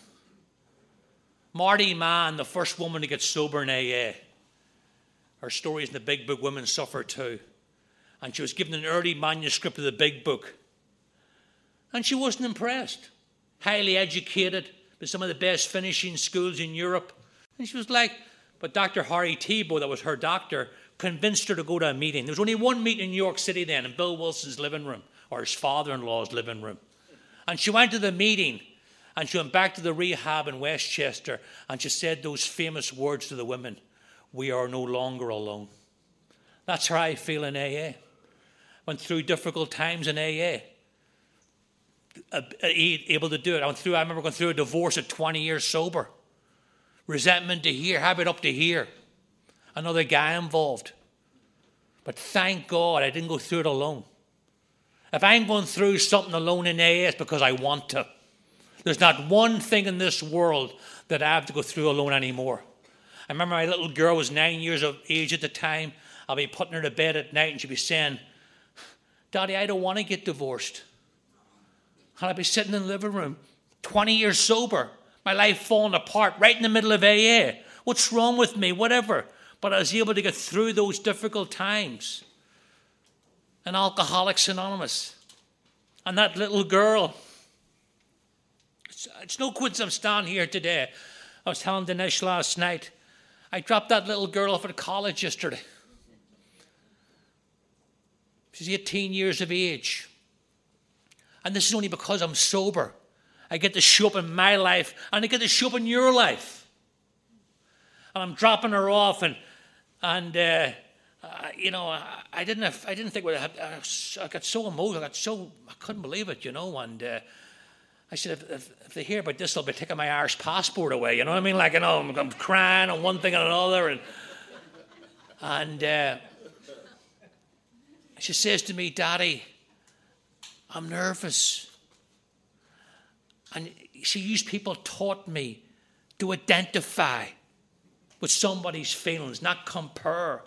Speaker 2: Marty Mann, the first woman to get sober in AA, her story is in the big book, Women Suffer Too. And she was given an early manuscript of the big book. And she wasn't impressed. Highly educated, with some of the best finishing schools in Europe. And she was like, but Dr. Harry Tiebout, that was her doctor, convinced her to go to a meeting. There was only one meeting in New York City then, in Bill Wilson's living room, or his father in law's living room. And she went to the meeting, and she went back to the rehab in Westchester, and she said those famous words to the women We are no longer alone. That's how I feel in AA. Went through difficult times in AA able to do it. I went through. I remember going through a divorce at 20 years sober. Resentment to here, habit up to here. Another guy involved. But thank God I didn't go through it alone. If I'm going through something alone in AA, it's because I want to. There's not one thing in this world that I have to go through alone anymore. I remember my little girl was nine years of age at the time. I'll be putting her to bed at night and she'd be saying, Daddy, I don't want to get divorced. And I'd be sitting in the living room, 20 years sober, my life falling apart right in the middle of AA. What's wrong with me? Whatever. But I was able to get through those difficult times. And Alcoholics Anonymous. And that little girl. It's, it's no coincidence I'm standing here today. I was telling Dinesh last night. I dropped that little girl off at college yesterday. She's 18 years of age. And this is only because I'm sober. I get to show up in my life and I get to show up in your life. And I'm dropping her off and, and uh, uh, you know, I, I, didn't have, I didn't think what I, had, I got so emotional. I got so, I couldn't believe it, you know. And uh, I said, if, if, if, they hear about this, they'll be taking my Irish passport away. You know what I mean? Like, you know, I'm, I'm crying on one thing and another. And, and uh, she says to me, Daddy, I'm nervous. And she these people taught me to identify with somebody's feelings, not compare.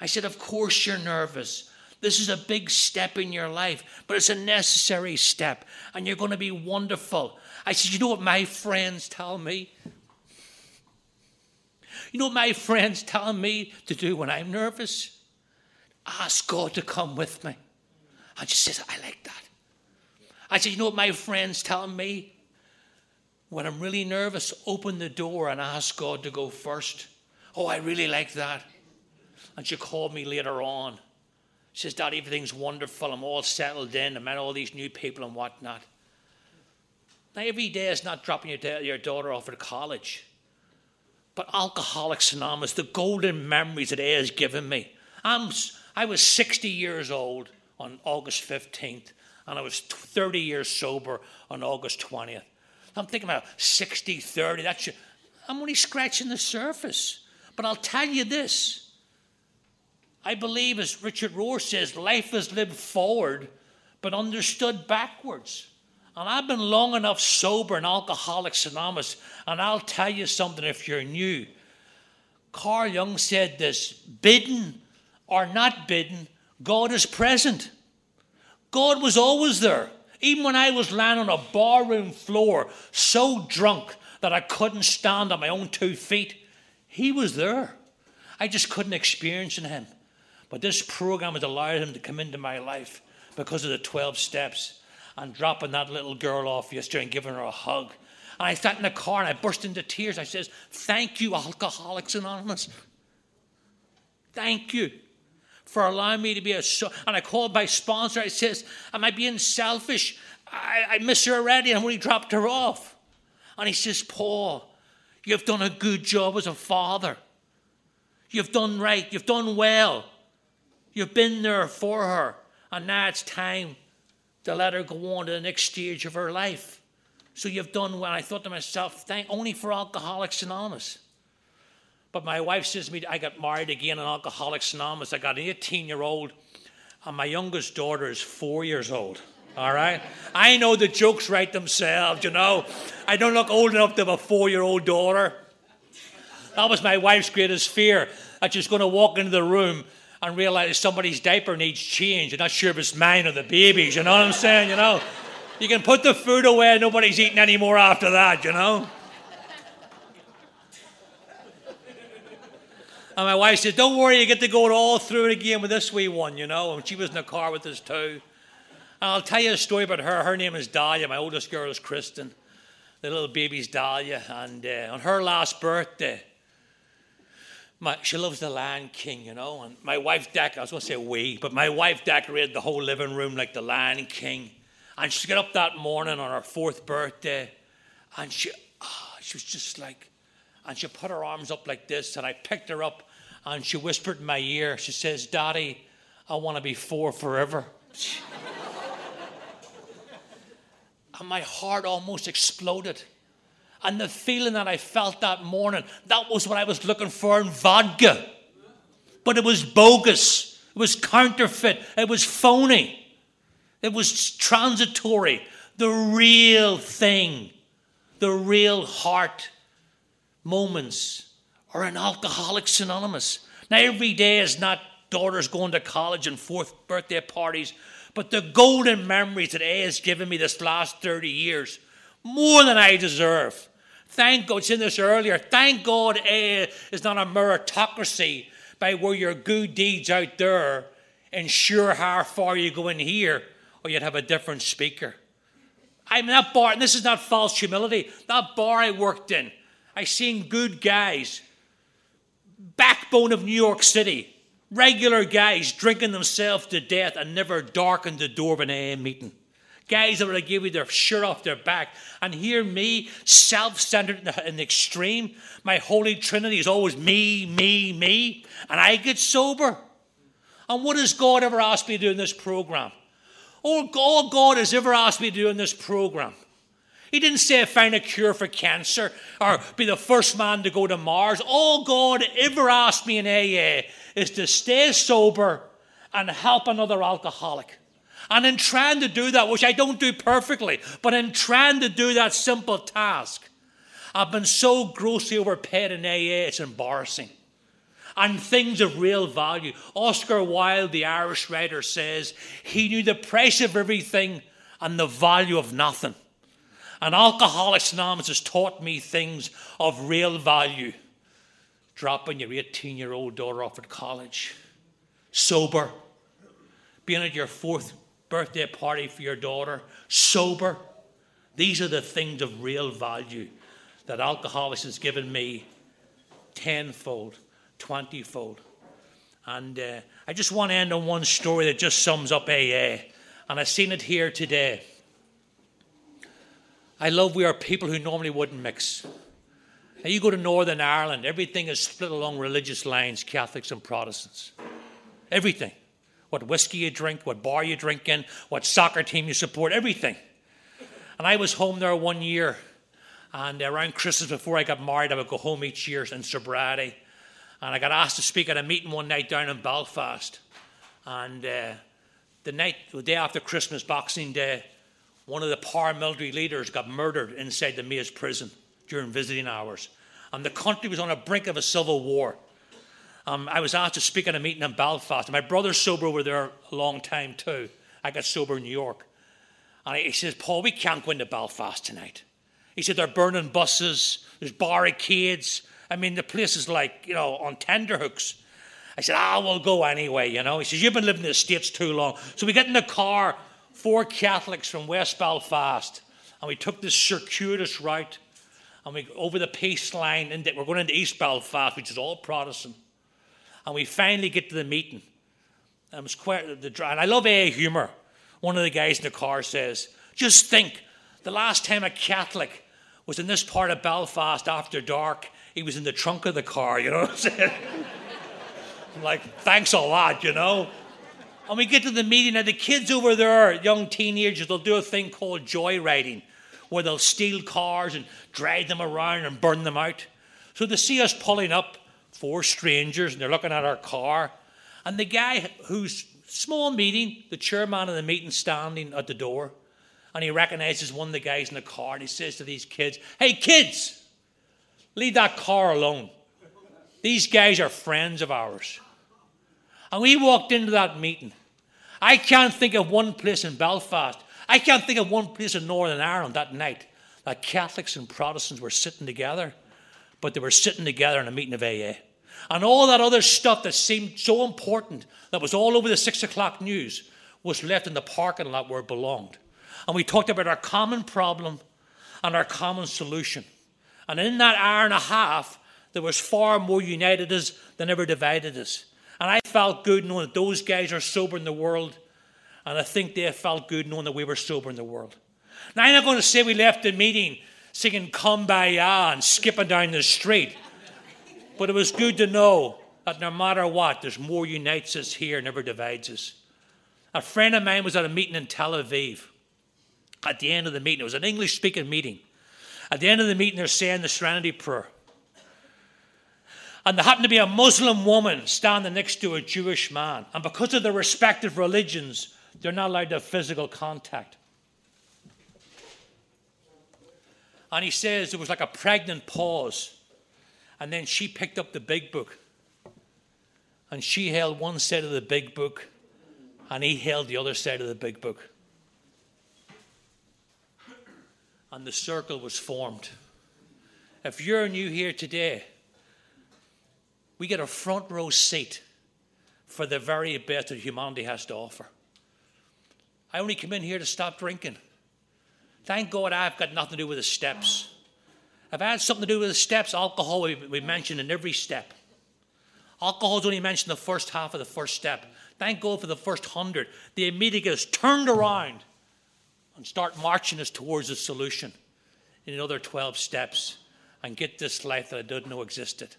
Speaker 2: I said, Of course you're nervous. This is a big step in your life, but it's a necessary step, and you're going to be wonderful. I said, You know what my friends tell me? You know what my friends tell me to do when I'm nervous? Ask God to come with me. And she says, I like that. I said, You know what my friend's tell me? When I'm really nervous, open the door and ask God to go first. Oh, I really like that. And she called me later on. She says, Dad, everything's wonderful. I'm all settled in. I met all these new people and whatnot. Now, every day is not dropping your, da- your daughter off at college. But Alcoholics Anonymous, the golden memories that A has given me. I'm, I was 60 years old on August 15th and I was 30 years sober on August 20th. I'm thinking about 60, 30. That's I'm only scratching the surface. But I'll tell you this I believe, as Richard Rohr says, life is lived forward but understood backwards. And I've been long enough sober in Alcoholics Anonymous, and I'll tell you something if you're new. Carl Jung said this bidden or not bidden, God is present. God was always there. Even when I was lying on a barroom floor, so drunk that I couldn't stand on my own two feet, He was there. I just couldn't experience Him. But this program has allowed Him to come into my life because of the 12 steps and dropping that little girl off yesterday and giving her a hug. And I sat in the car and I burst into tears. I says, Thank you, Alcoholics Anonymous. Thank you for allowing me to be a so and I called my sponsor. I says, Am I being selfish? I, I miss her already and I only dropped her off. And he says, Paul, you've done a good job as a father. You've done right, you've done well. You've been there for her. And now it's time to let her go on to the next stage of her life. So you've done well. I thought to myself, thank only for Alcoholics Anonymous. But my wife says to me, I got married again in Alcoholics Anonymous. I got an 18 year old, and my youngest daughter is four years old. All right? I know the jokes write themselves, you know. I don't look old enough to have a four year old daughter. That was my wife's greatest fear that she's going to walk into the room and realize somebody's diaper needs change. You're not sure if it's mine or the baby's, you know what I'm saying? You know? You can put the food away, nobody's eating anymore after that, you know? And my wife said, Don't worry, you get to go all through it again with this wee one, you know? And she was in the car with us too. And I'll tell you a story about her. Her name is Dahlia. My oldest girl is Kristen. The little baby's Dahlia. And uh, on her last birthday, my, she loves the Lion King, you know. And my wife decorated, I was going to say we, but my wife decorated the whole living room like the Lion King. And she got up that morning on her fourth birthday, and she, oh, she was just like, and she put her arms up like this, and I picked her up, and she whispered in my ear, she says, Daddy, I want to be four forever. and my heart almost exploded. And the feeling that I felt that morning, that was what I was looking for in vodka. But it was bogus, it was counterfeit, it was phony. It was transitory. The real thing, the real heart moments are in Alcoholics Anonymous. Now, every day is not daughters going to college and fourth birthday parties, but the golden memories that A has given me this last 30 years, more than I deserve. Thank God, it's in this earlier. Thank God A is not a meritocracy by where your good deeds out there ensure how far you go in here or you'd have a different speaker. I mean, that bar, and this is not false humility, that bar I worked in, I seen good guys, backbone of New York City, regular guys drinking themselves to death and never darkened the door of an AA meeting. Guys that would give you their shirt off their back. And hear me, self centered in, the extreme. My holy trinity is always me, me, me. And I get sober. And what has God ever asked me to do in this program? All God has ever asked me to do in this program. He didn't say find a cure for cancer or be the first man to go to Mars. All God ever asked me in AA is to stay sober and help another alcoholic. And in trying to do that, which I don't do perfectly, but in trying to do that simple task, I've been so grossly overpaid in AA, it's embarrassing and things of real value. Oscar Wilde, the Irish writer, says he knew the price of everything and the value of nothing. And Alcoholics Anonymous has taught me things of real value. Dropping your 18 year old daughter off at college, sober, being at your fourth birthday party for your daughter, sober. These are the things of real value that Alcoholics has given me tenfold. 20 fold. And uh, I just want to end on one story that just sums up AA. And I've seen it here today. I love we are people who normally wouldn't mix. Now, you go to Northern Ireland, everything is split along religious lines Catholics and Protestants. Everything. What whiskey you drink, what bar you drink in, what soccer team you support, everything. And I was home there one year. And around Christmas, before I got married, I would go home each year in sobriety And I got asked to speak at a meeting one night down in Belfast. And uh, the night, the day after Christmas, Boxing Day, one of the paramilitary leaders got murdered inside the Maze prison during visiting hours. And the country was on the brink of a civil war. Um, I was asked to speak at a meeting in Belfast. My brother's sober over there a long time too. I got sober in New York. And he says, Paul, we can't go into Belfast tonight. He said, they're burning buses, there's barricades. I mean, the place is like, you know, on tenterhooks. I said, ah, we'll go anyway, you know. He says, you've been living in the States too long. So we get in the car, four Catholics from West Belfast, and we took this circuitous route, and we over the peace line, and we're going into East Belfast, which is all Protestant. And we finally get to the meeting. And it was quite the and I love AA humour. One of the guys in the car says, just think, the last time a Catholic was in this part of Belfast after dark, he was in the trunk of the car, you know what I'm saying? I'm like, thanks a lot, you know? And we get to the meeting, and the kids over there, young teenagers, they'll do a thing called joyriding, where they'll steal cars and drag them around and burn them out. So they see us pulling up, four strangers, and they're looking at our car. And the guy who's small meeting, the chairman of the meeting standing at the door, and he recognizes one of the guys in the car, and he says to these kids, Hey, kids, leave that car alone. These guys are friends of ours. And we walked into that meeting. I can't think of one place in Belfast, I can't think of one place in Northern Ireland that night that Catholics and Protestants were sitting together, but they were sitting together in a meeting of AA. And all that other stuff that seemed so important, that was all over the six o'clock news, was left in the parking lot where it belonged. And we talked about our common problem and our common solution. And in that hour and a half, there was far more united us than ever divided us. And I felt good knowing that those guys are sober in the world. And I think they felt good knowing that we were sober in the world. Now, I'm not going to say we left the meeting singing Kumbaya and skipping down the street. But it was good to know that no matter what, there's more unites us here, never divides us. A friend of mine was at a meeting in Tel Aviv. At the end of the meeting, it was an English speaking meeting. At the end of the meeting, they're saying the Serenity Prayer. And there happened to be a Muslim woman standing next to a Jewish man. And because of their respective religions, they're not allowed to have physical contact. And he says there was like a pregnant pause. And then she picked up the big book. And she held one side of the big book, and he held the other side of the big book. And the circle was formed. If you're new here today, we get a front row seat for the very best that humanity has to offer. I only come in here to stop drinking. Thank God I've got nothing to do with the steps. If I had something to do with the steps, alcohol we, we mentioned in every step. Alcohol is only mentioned the first half of the first step. Thank God for the first hundred. The immediate gets turned around and start marching us towards a solution in another 12 steps and get this life that I didn't know existed.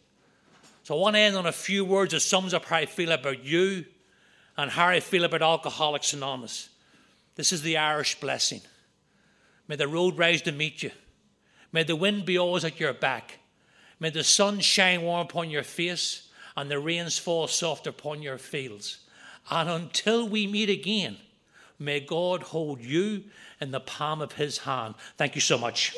Speaker 2: So I want to end on a few words that sums up how I feel about you and how I feel about Alcoholics Anonymous. This is the Irish blessing. May the road rise to meet you. May the wind be always at your back. May the sun shine warm upon your face and the rains fall soft upon your fields. And until we meet again, may God hold you in the palm of his hand. Thank you so much.